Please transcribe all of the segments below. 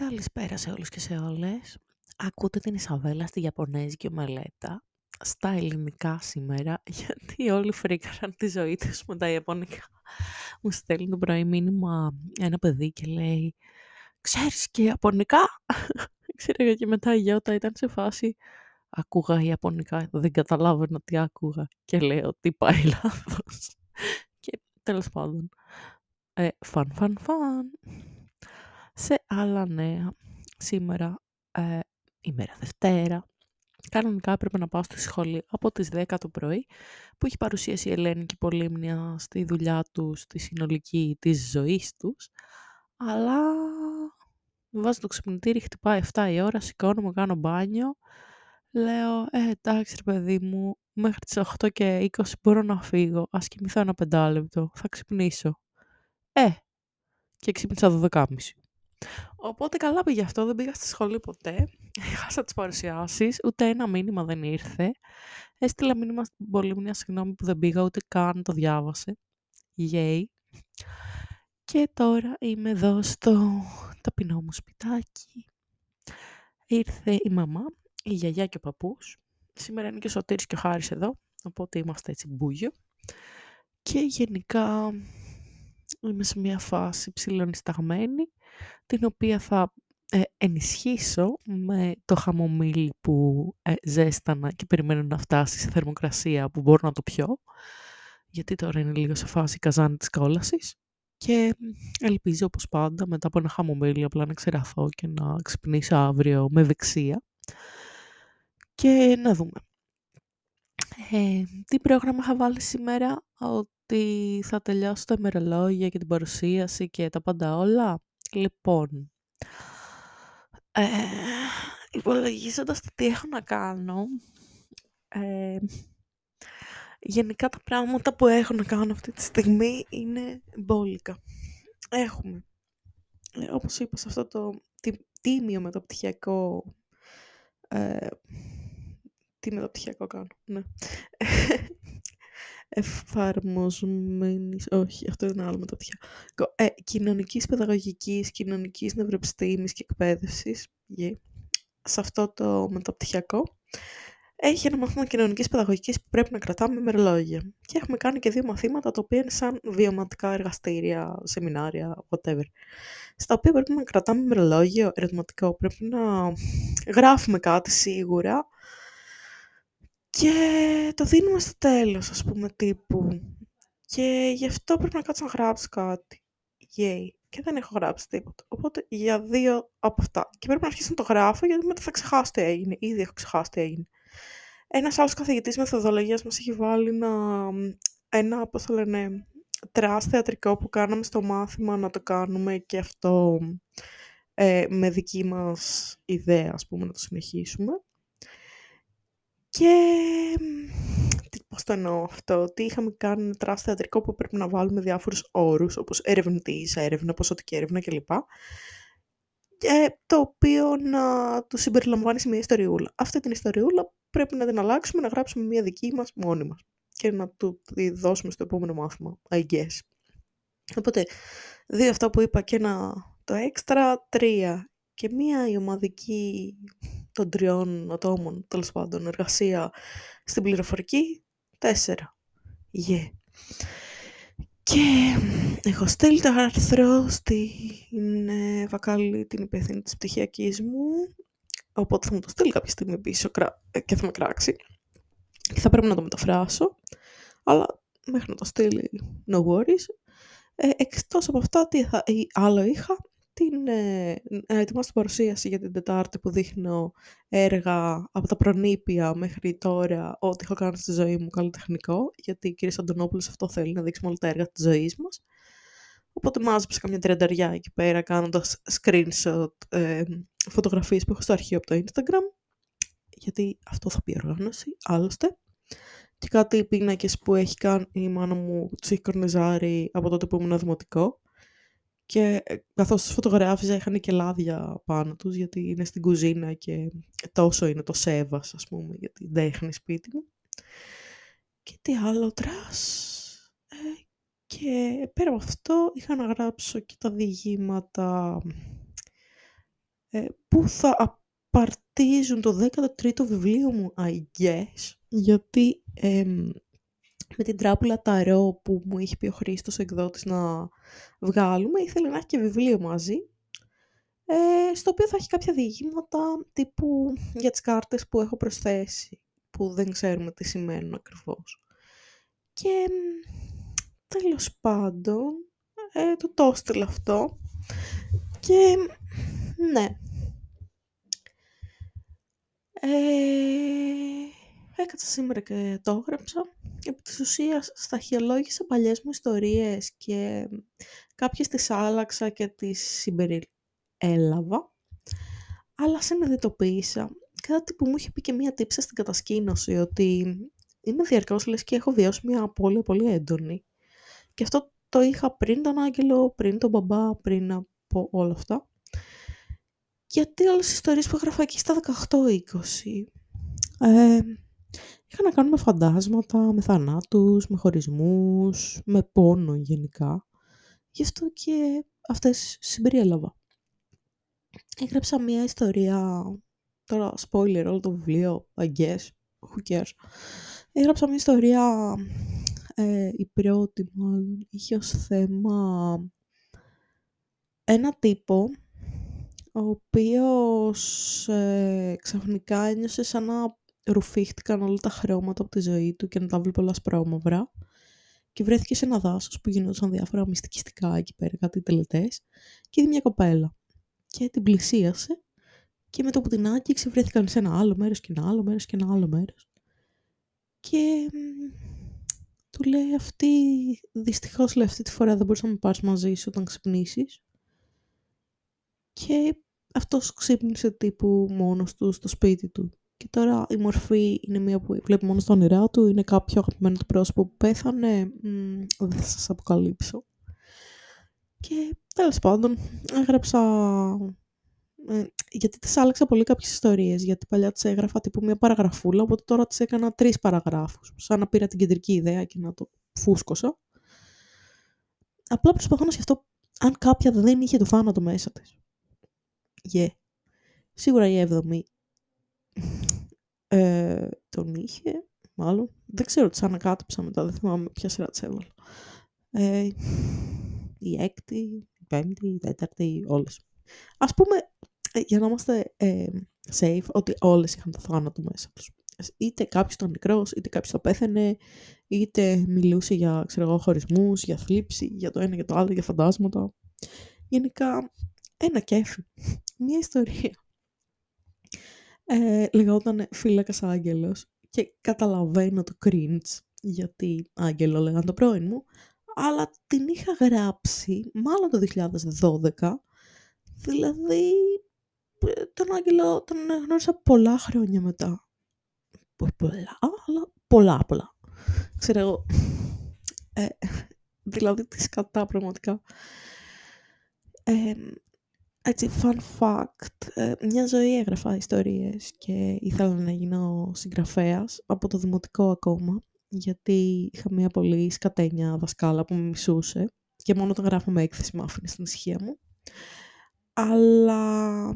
Καλησπέρα σε όλους και σε όλες. Ακούτε την Ισαβέλα στη Ιαπωνέζικη ομελέτα στα ελληνικά σήμερα, γιατί όλοι φρίκαραν τη ζωή τους με τα Ιαπωνικά. Μου στέλνει το πρωί μήνυμα ένα παιδί και λέει «Ξέρεις και Ιαπωνικά» Ξέρω και μετά η Γιώτα ήταν σε φάση ακούγα Ιαπωνικά, δεν καταλάβαινα τι άκουγα και λέω ότι πάει λάθος. και τέλος πάντων, ε, φαν φαν φαν. Σε άλλα νέα, σήμερα, ε, ημέρα Δευτέρα, κανονικά έπρεπε να πάω στη σχολή από τις 10 το πρωί, που έχει παρουσίαση η Ελένη και Πολύμνια στη δουλειά τους, στη συνολική της ζωής τους, αλλά βάζω το ξυπνητήρι, χτυπάει 7 η ώρα, σηκώνομαι, κάνω μπάνιο, λέω, ε, εντάξει ρε παιδί μου, μέχρι τις 8 και 20 μπορώ να φύγω, ας κοιμηθώ ένα πεντάλεπτο, θα ξυπνήσω. Ε, και ξύπνησα 12.30. Οπότε καλά πήγε αυτό, δεν πήγα στη σχολή ποτέ. Χάσα τις παρουσιάσεις, ούτε ένα μήνυμα δεν ήρθε. Έστειλα μήνυμα στην Πολύμνια, συγγνώμη που δεν πήγα, ούτε καν το διάβασε. Γεια. Και τώρα είμαι εδώ στο ταπεινό μου σπιτάκι. Ήρθε η μαμά, η γιαγιά και ο παππούς. Σήμερα είναι και ο Σωτήρης και ο Χάρης εδώ, οπότε είμαστε έτσι μπούγιο. Και γενικά είμαι σε μια φάση ψηλονισταγμένη, την οποία θα ε, ενισχύσω με το χαμομήλι που ε, ζέστανα και περιμένω να φτάσει σε θερμοκρασία που μπορώ να το πιω, γιατί τώρα είναι λίγο σε φάση καζάνη της κόλασης και ελπίζω όπως πάντα μετά από ένα χαμομήλι απλά να ξεραθώ και να ξυπνήσω αύριο με δεξία και να δούμε. Ε, τι πρόγραμμα είχα βάλει σήμερα, ότι θα τελειώσω τα ημερολόγια και την παρουσίαση και τα πάντα όλα; Λοιπόν, ε, υπολογίζοντας το τι έχω να κάνω, ε, γενικά τα πράγματα που έχω να κάνω αυτή τη στιγμή είναι μπόλικα. Έχουμε, ε, όπως είπα σε αυτό το τίμιο μεταπτυχιακό ε, τι μεταπτυχιακό κάνω, ναι. Εφαρμοσμένης, όχι, αυτό είναι άλλο μεταπτυχιακό. Ε, κοινωνικής παιδαγωγικής, κοινωνικής νευροεπιστήμης και εκπαίδευσης, yeah. σε αυτό το μεταπτυχιακό, έχει ένα μάθημα κοινωνικής παιδαγωγικής που πρέπει να κρατάμε μερολόγια. Και έχουμε κάνει και δύο μαθήματα τα οποία είναι σαν βιωματικά εργαστήρια, σεμινάρια, whatever. Στα οποία πρέπει να κρατάμε μερολόγιο ερωτηματικό. Πρέπει να γράφουμε κάτι σίγουρα και το δίνουμε στο τέλος, ας πούμε, τύπου. Και γι' αυτό πρέπει να κάτσω να γράψω κάτι. Yay. Και δεν έχω γράψει τίποτα. Οπότε για δύο από αυτά. Και πρέπει να αρχίσω να το γράφω γιατί μετά θα ξεχάσω τι έγινε. Ήδη έχω ξεχάσει τι έγινε. Ένας άλλος καθηγητής μεθοδολογίας μας έχει βάλει ένα, ένα πώς το λένε, trash θεατρικό που κάναμε στο μάθημα να το κάνουμε και αυτό ε, με δική μας ιδέα, ας πούμε, να το συνεχίσουμε. Και πώς το εννοώ αυτό, ότι είχαμε κάνει ένα trash θεατρικό που πρέπει να βάλουμε διάφορους όρους, όπως ερευνητής, έρευνα, ποσοτική έρευνα κλπ. Και το οποίο να τους συμπεριλαμβάνει σε μια ιστοριούλα. Αυτή την ιστοριούλα πρέπει να την αλλάξουμε, να γράψουμε μια δική μας μόνη μας και να του τη δώσουμε στο επόμενο μάθημα, I guess. Οπότε, δύο αυτά που είπα και ένα το έξτρα, τρία και μία η ομαδική των τριών ατόμων, τέλος πάντων, εργασία στην πληροφορική, τέσσερα. Yeah. Και έχω στείλει το άρθρο στην ε, Βακάλη, την υπεύθυνη της πτυχιακής μου, οπότε θα μου το στείλει κάποια στιγμή πίσω ε, και θα με κράξει. Και θα πρέπει να το μεταφράσω, αλλά μέχρι να το στείλει, no worries. Ε, εκτός από αυτά, τι θα, άλλο είχα, την, ε, να ετοιμάσω την παρουσίαση για την Τετάρτη που δείχνω έργα από τα προνήπια μέχρι τώρα, ό,τι έχω κάνει στη ζωή μου καλλιτεχνικό, γιατί η κυρία Αντωνόπουλος αυτό θέλει, να δείξουμε όλα τα έργα της ζωής μας. Οπότε μάζεψα καμιά τριανταριά εκεί πέρα, κάνοντας screenshot ε, φωτογραφίες που έχω στο αρχείο από το Instagram, γιατί αυτό θα πει οργάνωση, άλλωστε. Και κάτι πίνακες που έχει κάνει η μάνα μου, τους έχει κορνιζάρει από τότε που ήμουν δημοτικό και ε, καθώς τους φωτογράφιζα είχαν και λάδια πάνω τους γιατί είναι στην κουζίνα και τόσο είναι το σέβας ας πούμε γιατί δεν είχαν σπίτι μου. Και τι άλλο trash. Ε, και πέρα από αυτό είχα να γράψω και τα διηγήματα ε, που θα απαρτίζουν το 13ο βιβλίο μου, I guess, γιατί με την τράπουλα ταρό που μου είχε πει ο Χρήστος εκδότης να βγάλουμε, ήθελε να έχει και βιβλίο μαζί, ε, στο οποίο θα έχει κάποια διηγήματα τύπου για τις κάρτες που έχω προσθέσει, που δεν ξέρουμε τι σημαίνουν ακριβώς. Και τέλος πάντων, ε, το το αυτό και ναι. Ε, έκατσα σήμερα και το έγραψα. Επί της ουσίας σταχυολόγησα παλιές μου ιστορίες και κάποιες τις άλλαξα και τις συμπεριέλαβα. Αλλά συνειδητοποίησα κάτι που μου είχε πει και μία τύψα στην κατασκήνωση ότι είμαι διαρκώς λες και έχω βιώσει μια απώλεια πολύ έντονη. Και αυτό το είχα πριν τον Άγγελο, πριν τον μπαμπά, πριν από όλα αυτά. Γιατί όλες οι ιστορίες που έγραφα εκεί στα 18-20 ε, είχαν να κάνουν με φαντάσματα, με θανάτους, με χωρισμούς, με πόνο γενικά. Γι' αυτό και αυτές συμπεριέλαβα. Έγραψα μια ιστορία, τώρα spoiler όλο το βιβλίο, I guess, who cares. Έγραψα μια ιστορία ε, η πρώτη μάλλον, είχε ως θέμα ένα τύπο ο οποίος ε, ξαφνικά ένιωσε σαν να ρουφήχτηκαν όλα τα χρώματα από τη ζωή του και να τα βλέπει όλα σπρώμαυρα και βρέθηκε σε ένα δάσος που γινόταν διάφορα μυστικιστικά εκεί πέρα, κάτι τελετές και είδε μια κοπέλα και την πλησίασε και με το που την άγγιξε βρέθηκαν σε ένα άλλο μέρος και ένα άλλο μέρος και ένα άλλο μέρος και του λέει αυτή, δυστυχώς λέει αυτή τη φορά δεν μπορείς να με πάρεις μαζί σου όταν ξυπνήσεις. Και αυτός ξύπνησε τύπου μόνος του στο σπίτι του. Και τώρα η μορφή είναι μία που βλέπει μόνο στα όνειρά του, είναι κάποιο αγαπημένο του πρόσωπο που πέθανε, δεν θα σας αποκαλύψω. Και τέλος πάντων έγραψα ε, γιατί τις άλλαξα πολύ κάποιες ιστορίες, γιατί παλιά τις έγραφα τύπου μια παραγραφούλα, οπότε τώρα τις έκανα τρεις παραγράφους, σαν να πήρα την κεντρική ιδέα και να το φούσκωσα. Απλά προσπαθώ να σκεφτώ αν κάποια δεν είχε το θάνατο μέσα της. Yeah. Σίγουρα η έβδομη ε, τον είχε, μάλλον. Δεν ξέρω, τις ανακάτεψα μετά, δεν θυμάμαι ποια σειρά τις έβαλα. Ε, η έκτη, η πέμπτη, η τέταρτη, όλες. Ας πούμε, ε, για να είμαστε ε, safe ότι όλες είχαν το θάνατο μέσα τους. Είτε κάποιος ήταν μικρός, είτε κάποιος το πέθανε, είτε μιλούσε για ξέρω εγώ, χωρισμούς, για θλίψη, για το ένα, για το άλλο, για φαντάσματα. Γενικά, ένα κέφι. Μια ιστορία. Ε, λεγόταν φύλακας άγγελος και καταλαβαίνω το cringe γιατί άγγελο λέγαν το πρώην μου αλλά την είχα γράψει μάλλον το 2012 δηλαδή τον Άγγελο τον γνώρισα πολλά χρόνια μετά. Πολλά, αλλά πολλά, πολλά. Ξέρω εγώ. Ε, δηλαδή, τι σκατά πραγματικά. Ε, έτσι, fun fact. Ε, μια ζωή έγραφα ιστορίες και ήθελα να γίνω συγγραφέας από το δημοτικό ακόμα, γιατί είχα μια πολύ σκατένια δασκάλα που με μισούσε και μόνο όταν γράφαμε έκθεση με άφηνες στην ησυχία μου. Αλλά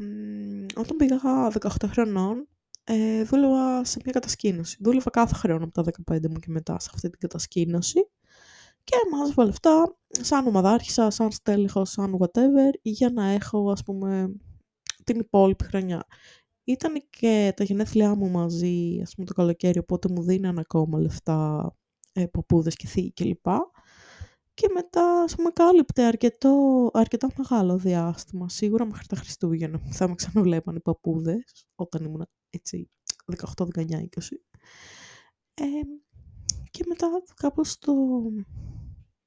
όταν πήγα 18 χρονών, ε, δούλευα σε μια κατασκήνωση. Δούλευα κάθε χρόνο από τα 15 μου και μετά σε αυτή την κατασκήνωση και μάζευα λεφτά σαν ομαδάρχησα, σαν στέλεχος, σαν whatever για να έχω ας πούμε την υπόλοιπη χρονιά. Ήταν και τα γενέθλιά μου μαζί, ας πούμε το καλοκαίρι, οπότε μου δίνανε ακόμα λεφτά ε, παππούδες και θείοι κλπ και μετά ας πούμε κάλυπτε αρκετό, αρκετά μεγάλο διάστημα. Σίγουρα μέχρι τα Χριστούγεννα θα με ξαναβλέπαν οι παππούδες όταν ήμουν έτσι 18, 19, 20. Ε, και μετά κάπως το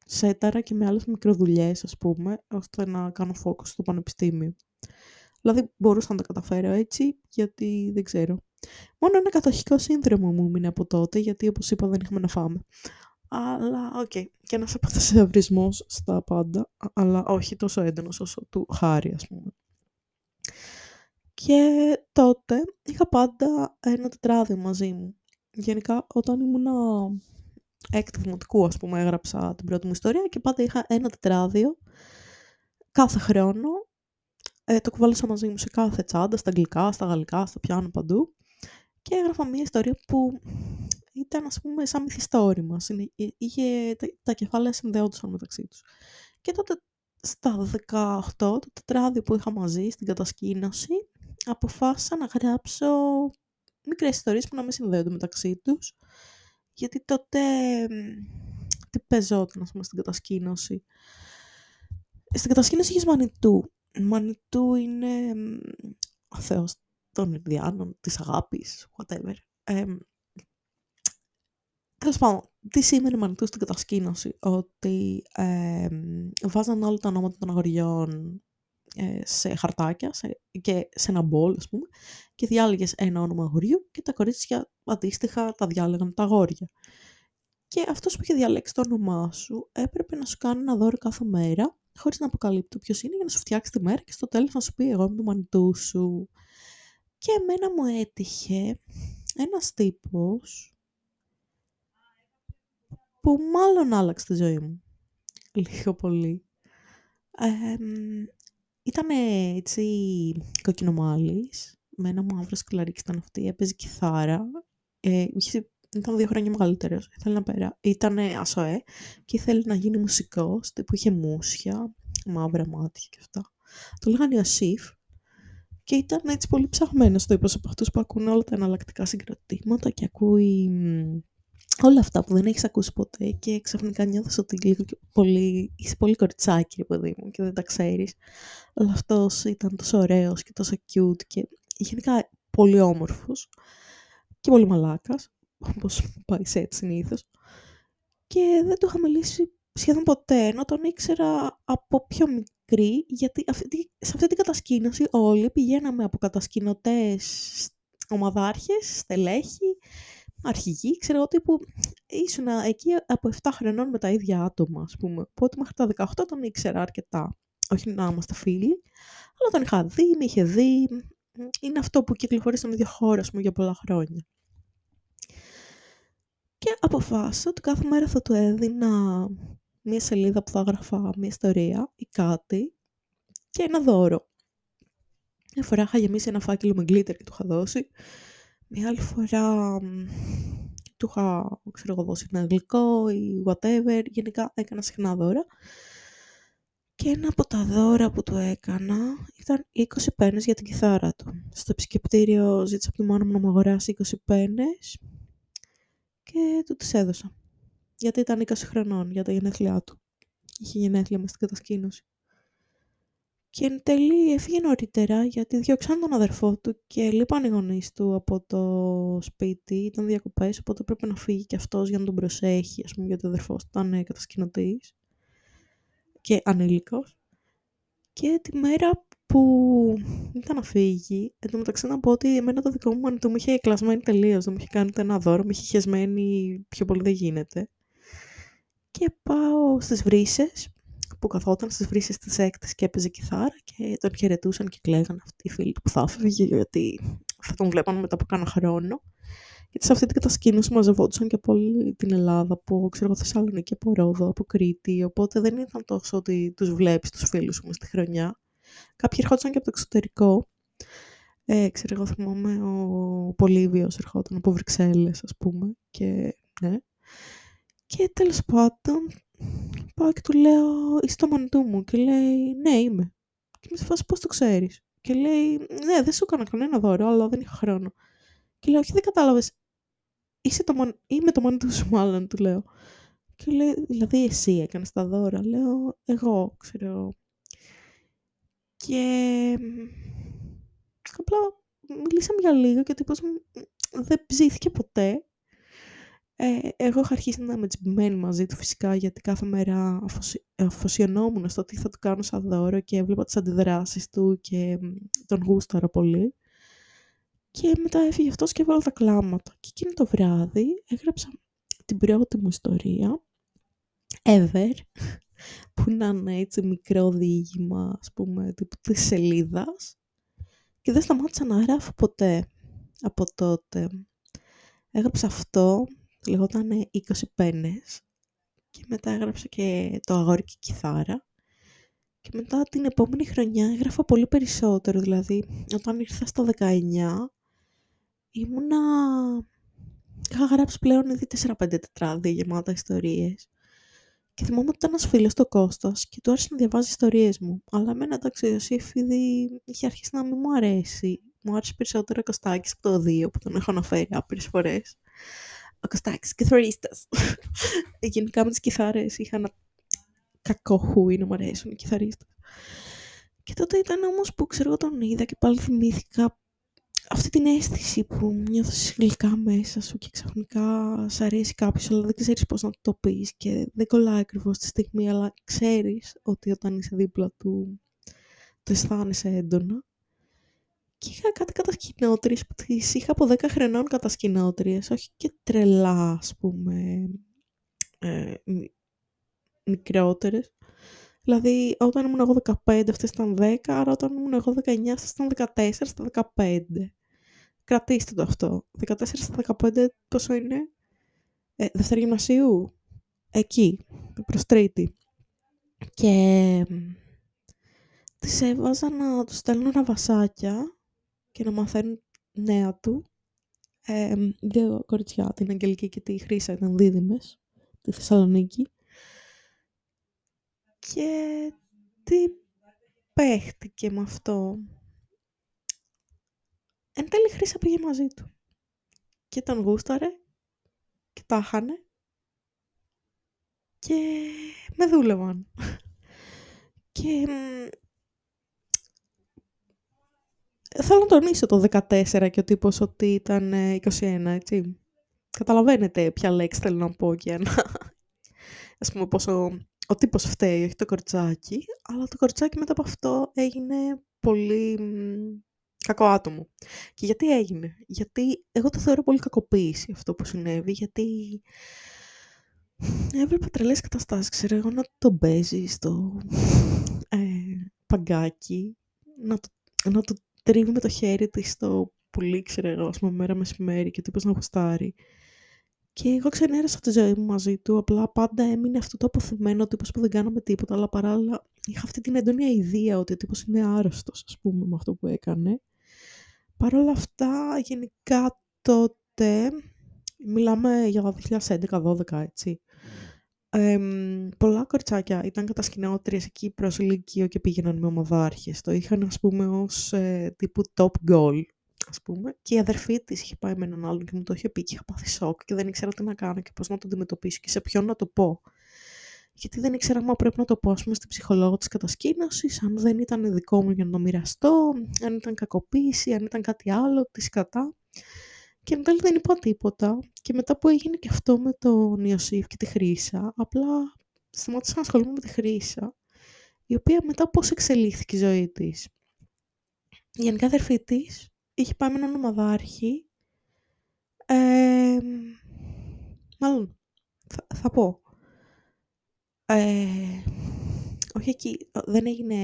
σέταρα και με άλλες μικροδουλειές ας πούμε, ώστε να κάνω focus στο πανεπιστήμιο. Δηλαδή μπορούσα να τα καταφέρω έτσι, γιατί δεν ξέρω. Μόνο ένα κατοχικό σύνδρομο μου μείνει από τότε, γιατί όπως είπα δεν είχαμε να φάμε. Αλλά, οκ. Okay. Και ένας αποθησαυρισμός στα πάντα, αλλά όχι τόσο έντονος όσο του Χάρη, ας πούμε. Και τότε είχα πάντα ένα τετράδιο μαζί μου. Γενικά, όταν ήμουν έκτη δημοτικού, ας πούμε, έγραψα την πρώτη μου ιστορία και πάντα είχα ένα τετράδιο κάθε χρόνο ε, το κουβάλισα μαζί μου σε κάθε τσάντα, στα αγγλικά, στα γαλλικά, στα πιάνο παντού. Και έγραφα μια ιστορία που ήταν, ας πούμε, σαν μυθιστόρημα. Είχε, τα, τα κεφάλαια συνδεόντουσαν μεταξύ τους. Και τότε, στα 18, το τετράδιο που είχα μαζί στην κατασκήνωση, αποφάσισα να γράψω μικρές ιστορίες που να μην συνδέονται μεταξύ τους. Γιατί τότε, τι παίζονταν, ας πούμε, στην κατασκήνωση. Στην κατασκήνωση είχες Μανιτού. Μανιτού είναι ο θεός των Ινδιάνων, της αγάπης, whatever. Ε, Τέλος πάντων, τι σήμαινε Μανιτού στην κατασκήνωση, ότι ε, βάζαν όλα τα ονόματα των αγοριών ε, σε χαρτάκια σε, και σε ένα μπολ, ας πούμε, και διάλεγες ένα όνομα αγοριού και τα κορίτσια αντίστοιχα τα διάλεγαν τα αγόρια. Και αυτός που είχε διαλέξει το όνομά σου έπρεπε να σου κάνει ένα δώρο κάθε μέρα, χωρίς να αποκαλύπτει ποιος είναι, για να σου φτιάξει τη μέρα και στο τέλος να σου πει εγώ είμαι το μανιτού σου. Και εμένα μου έτυχε ένας τύπος που μάλλον άλλαξε τη ζωή μου. Λίγο πολύ. Ε, ήταν έτσι κοκκινομάλης, με ένα μαύρο σκλαρίκι ήταν αυτή, έπαιζε κιθάρα. Ε, ήταν δύο χρόνια μεγαλύτερος. Ήθελε να πέρα. Ήταν ασοέ και ήθελε να γίνει μουσικός, που είχε μουσια, μαύρα μάτια και αυτά. Το λέγανε Ιωσήφ και ήταν έτσι πολύ ψαχμένο το είπα από αυτούς που ακούνε όλα τα εναλλακτικά συγκροτήματα και ακούει όλα αυτά που δεν έχεις ακούσει ποτέ και ξαφνικά νιώθεις ότι λίγο πολύ, είσαι πολύ κοριτσάκι, ρε παιδί μου, και δεν τα ξέρεις. Αλλά αυτός ήταν τόσο ωραίος και τόσο cute και γενικά πολύ όμορφος και πολύ μαλάκας, όπως πάει σε έτσι συνήθως. Και δεν του είχα μιλήσει σχεδόν ποτέ, ενώ τον ήξερα από πιο μικρή, γιατί αυτή, σε αυτή την κατασκήνωση όλοι πηγαίναμε από κατασκηνωτές, ομαδάρχες, στελέχη, αρχηγοί, ξέρω εγώ, τύπου ήσουν εκεί από 7 χρονών με τα ίδια άτομα, ας πούμε. Οπότε μέχρι τα 18 τον ήξερα αρκετά. Όχι να είμαστε φίλοι, αλλά τον είχα δει, με είχε δει. Είναι αυτό που κυκλοφορεί στον ίδιο χώρο, ας πούμε, για πολλά χρόνια. Και αποφάσισα ότι κάθε μέρα θα του έδινα μία σελίδα που θα έγραφα μία ιστορία ή κάτι και ένα δώρο. Μια φορά είχα γεμίσει ένα φάκελο με γκλίτερ και του είχα δώσει μια άλλη φορά του είχα, ξέρω εγώ, δώσει ένα αγγλικό ή whatever. Γενικά έκανα συχνά δώρα. Και ένα από τα δώρα που του έκανα ήταν 20 πένες για την κιθάρα του. Στο επισκεπτήριο ζήτησα από τη μάνα μου να μου αγοράσει 20 πένες και του τις έδωσα. Γιατί ήταν 20 χρονών για τα γενέθλιά του. Είχε γενέθλια μες στην κατασκήνωση. Και εν τέλει έφυγε νωρίτερα γιατί διώξαν τον αδερφό του και λείπαν οι γονείς του από το σπίτι, ήταν διακοπές, οπότε πρέπει να φύγει και αυτός για να τον προσέχει, ας πούμε, γιατί ο αδερφός του ήταν κατασκηνωτής και ανήλικος. Και τη μέρα που ήταν να φύγει, εν τω μεταξύ να πω ότι εμένα το δικό μου μανιτού μου είχε κλασμένη τελείως, δεν μου είχε κάνει ένα δώρο, μου είχε χεσμένη πιο πολύ δεν γίνεται. Και πάω στις βρύσες που καθόταν στις βρύσεις της έκτης και έπαιζε κιθάρα και τον χαιρετούσαν και κλαίγαν αυτοί οι φίλοι που θα έφευγε γιατί θα τον βλέπαν μετά από κάνα χρόνο. Γιατί σε αυτή την κατασκήνωση μαζευόντουσαν και από όλη την Ελλάδα, από ξέρω εγώ, Θεσσαλονίκη, από Ρόδο, από Κρήτη. Οπότε δεν ήταν τόσο ότι τους βλέπεις τους φίλους σου στη χρονιά. Κάποιοι ερχόντουσαν και από το εξωτερικό. Ε, ξέρω εγώ, θυμάμαι ο Πολύβιος ερχόταν από Βρυξέλλες, ας πούμε. Και, ναι. και τέλος πάντων πάω και του λέω, είσαι το μανιτού μου. Και λέει, ναι, είμαι. Και με σε φάση, πώς το ξέρεις. Και λέει, ναι, δεν σου έκανα κανένα δώρο, αλλά δεν είχα χρόνο. Και λέω, όχι, δεν κατάλαβες. Είσαι το μαν... Είμαι το μανιτού σου, μάλλον, του λέω. Και λέει, δηλαδή εσύ έκανες τα δώρα. Λέω, εγώ, ξέρω. Και απλά μιλήσαμε για λίγο και τύπος δεν ψήθηκε ποτέ. Ε, εγώ είχα αρχίσει να είμαι τσιμπημένη μαζί του φυσικά γιατί κάθε μέρα αφοσι... αφοσιωνόμουν στο τι θα του κάνω σαν δώρο και έβλεπα τις αντιδράσεις του και τον γούσταρα πολύ. Και μετά έφυγε αυτός και έβαλα τα κλάματα. Και εκείνο το βράδυ έγραψα την πρώτη μου ιστορία, ever, που ήταν έτσι μικρό διήγημα, ας πούμε, τύπου της σελίδας. Και δεν σταμάτησα να γράφω ποτέ από τότε. Έγραψα αυτό λεγόταν 20 πένες και μετά έγραψε και το αγόρι και η κιθάρα Και μετά την επόμενη χρονιά έγραφα πολύ περισσότερο, δηλαδή όταν ήρθα στα 19 ήμουνα... Είχα γράψει πλέον ήδη 4-5 τετράδια γεμάτα ιστορίες. Και θυμάμαι ότι ήταν ένας φίλος το Κώστας και του άρεσε να διαβάζει ιστορίες μου. Αλλά εμένα εντάξει, ο Ιωσήφ ήδη είχε αρχίσει να μην μου αρέσει. Μου άρεσε περισσότερο ο Κωστάκης από το 2 που τον έχω αναφέρει άπειρες φορές. Ο Κωστάκη, κιθαρίστα. Γενικά με τις κιθάρες είχα ένα κακό χούι να μου αρέσουν οι κιθαρίστες. Και τότε ήταν όμως που ξέρω εγώ τον είδα και πάλι θυμήθηκα αυτή την αίσθηση που νιώθεις γλυκά μέσα σου και ξαφνικά σ' αρέσει κάποιος αλλά δεν ξέρεις πώς να το πεις και δεν κολλάει ακριβώς τη στιγμή αλλά ξέρεις ότι όταν είσαι δίπλα του το αισθάνεσαι έντονα. Και είχα κάτι κατασκηνώτριες που τις είχα από 10 χρονών κατασκηνώτριες, όχι και τρελά ας πούμε ε, μικρότερες. Δηλαδή, όταν ήμουν εγώ 15, αυτές ήταν 10, άρα όταν ήμουν εγώ 19, αυτές ήταν 14 στα 15. Κρατήστε το αυτό. 14 στα 15 πόσο είναι; Ε, δεύτερη γυμνασίου; Εκεί, προς τρίτη. Και τις έβαζα να τους στέλνω βασάκια και να μαθαίνουν νέα του. Ε, δύο κοριτσιά, την Αγγελική και τη Χρύσα ήταν δίδυμες, τη Θεσσαλονίκη και τι παίχτηκε με αυτό; Εν τέλει Χρύσα πήγε μαζί του. Και τον γούσταρε και τα χάνε και με δούλευαν. και θέλω να τονίσω το 14 και ο τύπος ότι ήταν 21, ε, έτσι. Καταλαβαίνετε ποια λέξη θέλω να πω και να... Ας πούμε πόσο ο τύπος φταίει, όχι το κοριτσάκι, αλλά το κοριτσάκι μετά από αυτό έγινε πολύ κακό άτομο. Και γιατί έγινε; Γιατί εγώ το θεωρώ πολύ κακοποίηση αυτό που συνέβη, γιατί έβλεπα τρελές καταστάσεις, ξέρω εγώ, να το παίζει στο ε, παγκάκι, να το, να το τρίβει με το χέρι της στο πουλί, ξέρω εγώ, ας πούμε, μέρα μεσημέρι και τύπος να γουστάρει. Και εγώ ξενέρωσα τη ζωή μου μαζί του, απλά πάντα έμεινε αυτό το αποθυμένο τύπος που δεν κάναμε τίποτα, αλλά παράλληλα είχα αυτή την έντονη ιδέα ότι ο τύπος είναι άρρωστος, ας πούμε, με αυτό που έκανε. Παρ' όλα αυτά, γενικά τότε, μιλάμε για 2011-2012, έτσι, ε, πολλά κοριτσάκια ήταν κατασκηνεώτριες εκεί προς Λύκειο και πήγαιναν με ομαδάρχες. Το είχαν, ας πούμε, ως ε, τύπου top goal ας πούμε, και η αδερφή της είχε πάει με έναν άλλον και μου το είχε πει και είχα πάθει σοκ και δεν ήξερα τι να κάνω και πώς να το αντιμετωπίσω και σε ποιον να το πω. Γιατί δεν ήξερα αν πρέπει να το πω, ας πούμε, στην ψυχολόγο της κατασκήνωσης, αν δεν ήταν δικό μου για να το μοιραστώ, αν ήταν κακοποίηση, αν ήταν κάτι άλλο, της κατά. Και μετά δεν είπα τίποτα. Και μετά που έγινε και αυτό με τον Ιωσήφ και τη Χρύσα, απλά σταμάτησα να ασχολούμαι με τη Χρύσα, η οποία μετά πώς εξελίχθηκε η ζωή της. Η γενικά αδερφή της είχε πάει με έναν ομαδάρχη. Ε, μάλλον, θα, θα πω. Ε, όχι εκεί, δεν έγινε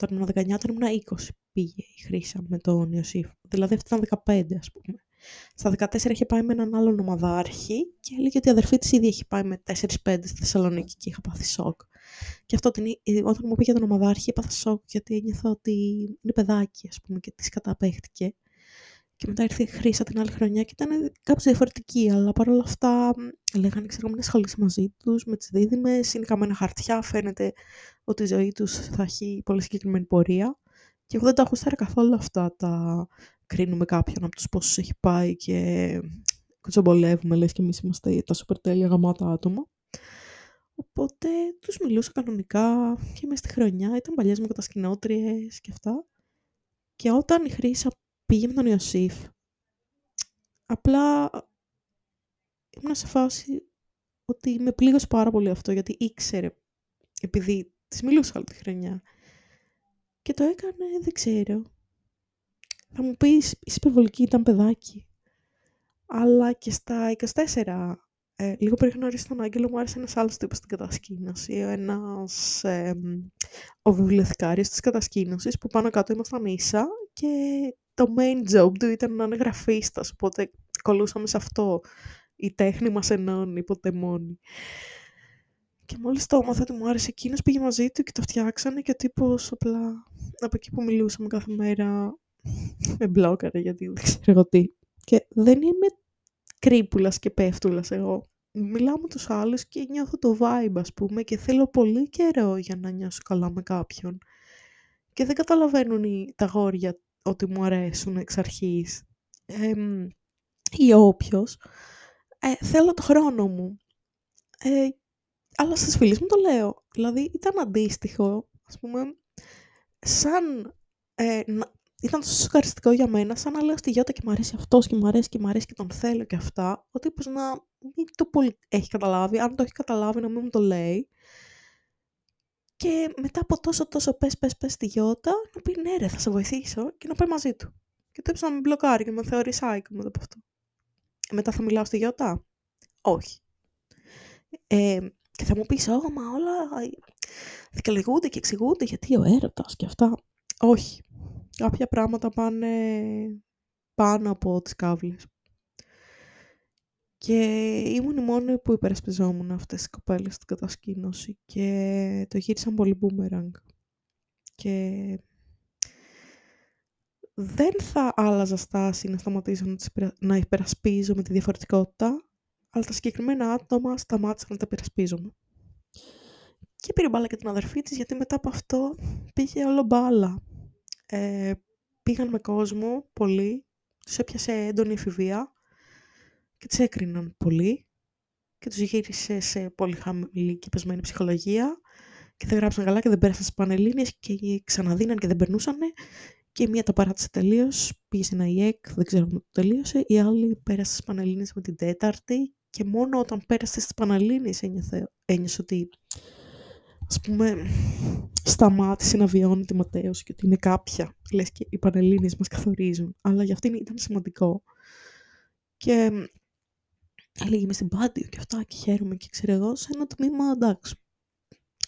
όταν ήμουν 19, όταν ήμουν 20 πήγε η Χρύσα με τον Ιωσήφ. Δηλαδή αυτή ήταν 15 ας πούμε. Στα 14 είχε πάει με έναν άλλον ομαδάρχη και έλεγε ότι η αδερφή της ήδη έχει πάει με 4-5 στη Θεσσαλονίκη και είχα πάθει σοκ. Και αυτό την, όταν μου πήγε τον ομαδάρχη έπαθα σοκ γιατί ένιωθα ότι είναι παιδάκι ας πούμε και της καταπέχτηκε. Και μετά ήρθε η Χρύσα την άλλη χρονιά και ήταν κάπως διαφορετική, αλλά παρόλα αυτά λέγανε, ξέρω, μην ασχολείσαι μαζί τους, με τις δίδυμες, είναι καμένα χαρτιά, φαίνεται ότι η ζωή τους θα έχει πολύ συγκεκριμένη πορεία. Και εγώ δεν τα έχω καθόλου αυτά τα κρίνουμε κάποιον από τους πόσους έχει πάει και κουτσομπολεύουμε, λες και εμείς είμαστε τα σούπερ τέλεια γαμάτα άτομα. Οπότε τους μιλούσα κανονικά και μέσα στη χρονιά ήταν παλιές μου κατασκηνώτριες και αυτά. Και όταν η Χρύσα πήγε με τον Ιωσήφ, απλά ήμουν σε φάση ότι με πλήγωσε πάρα πολύ αυτό, γιατί ήξερε, επειδή της μιλούσα όλη τη χρονιά. Και το έκανε, δεν ξέρω. Θα μου πεις, είσαι υπερβολική, ήταν παιδάκι. Αλλά και στα 24, ε, λίγο πριν γνωρίσει τον Άγγελο, μου άρεσε ένας άλλος τύπος στην κατασκήνωση. Ένας, ε, ο βιβλιοθηκάριος της κατασκήνωσης, που πάνω κάτω ήμασταν ίσα και το main job του ήταν να είναι γραφίστας, οπότε κολούσαμε σε αυτό. Η τέχνη μας ενώνει, ποτέ μόνη. Και μόλις το έμαθα ότι μου άρεσε εκείνος, πήγε μαζί του και το φτιάξανε και ο τύπος απλά από εκεί που μιλούσαμε κάθε μέρα με μπλόκαρε γιατί δεν ξέρω εγώ τι. Και δεν είμαι κρύπουλας και πέφτουλας εγώ. Μιλάω με τους άλλους και νιώθω το vibe ας πούμε και θέλω πολύ καιρό για να νιώσω καλά με κάποιον. Και δεν καταλαβαίνουν οι, τα γόρια ότι μου αρέσουν εξ αρχής. Ε, ή όποιος. Ε, θέλω το χρόνο μου. Ε, αλλά στις φίλες μου το λέω. Δηλαδή ήταν αντίστοιχο, ας πούμε, σαν ε, ήταν τόσο σοκαριστικό για μένα, σαν να λέω στη Γιώτα και μου αρέσει αυτός και μου αρέσει και μου αρέσει και τον θέλω και αυτά. Ο τύπο να μην το πολύ έχει καταλάβει, αν το έχει καταλάβει να μην μου το λέει. Και μετά από τόσο τόσο πες πες πες στη Γιώτα, να πει ναι ρε θα σε βοηθήσω και να πάει μαζί του. Και το να με μπλοκάρει και με θεωρεί σάικο μετά από αυτό. Μετά θα μιλάω στη Γιώτα; Όχι. Ε, και θα μου πεις, ω, μα όλα δικαιολογούνται και εξηγούνται γιατί ο έρωτας και αυτά. Όχι κάποια πράγματα πάνε πάνω από τις κάβλες. Και ήμουν η μόνη που υπερασπιζόμουν αυτές τις κοπέλες στην κατασκήνωση και το γύρισαν πολύ boomerang. Και δεν θα άλλαζα στάση να σταματήσω να, υπερασπίζω με τη διαφορετικότητα, αλλά τα συγκεκριμένα άτομα σταμάτησαν να τα υπερασπίζομαι. Και πήρε μπάλα και την αδερφή της, γιατί μετά από αυτό πήγε όλο μπάλα ε, πήγαν με κόσμο πολύ, τους έπιασε έντονη εφηβεία και τους έκριναν πολύ και τους γύρισε σε πολύ χαμηλή και πεσμένη ψυχολογία και δεν γράψαν καλά και δεν πέρασαν στις Πανελλήνιες και ξαναδίναν και δεν περνούσαν και η μία τα παράτησε τελείως, πήγε σε ένα ΙΕΚ, δεν ξέρω αν το τελείωσε, η άλλη πέρασε στις Πανελλήνιες με την τέταρτη και μόνο όταν πέρασε στις Πανελλήνιες ένιωσε ότι ας πούμε, σταμάτησε να βιώνει τη ματέωση και ότι είναι κάποια. Λες και οι Πανελλήνιες μας καθορίζουν. Αλλά για αυτήν ήταν σημαντικό. Και έλεγε μες στην πάντιο και αυτά και χαίρομαι και ξέρω εγώ σε ένα τμήμα εντάξει.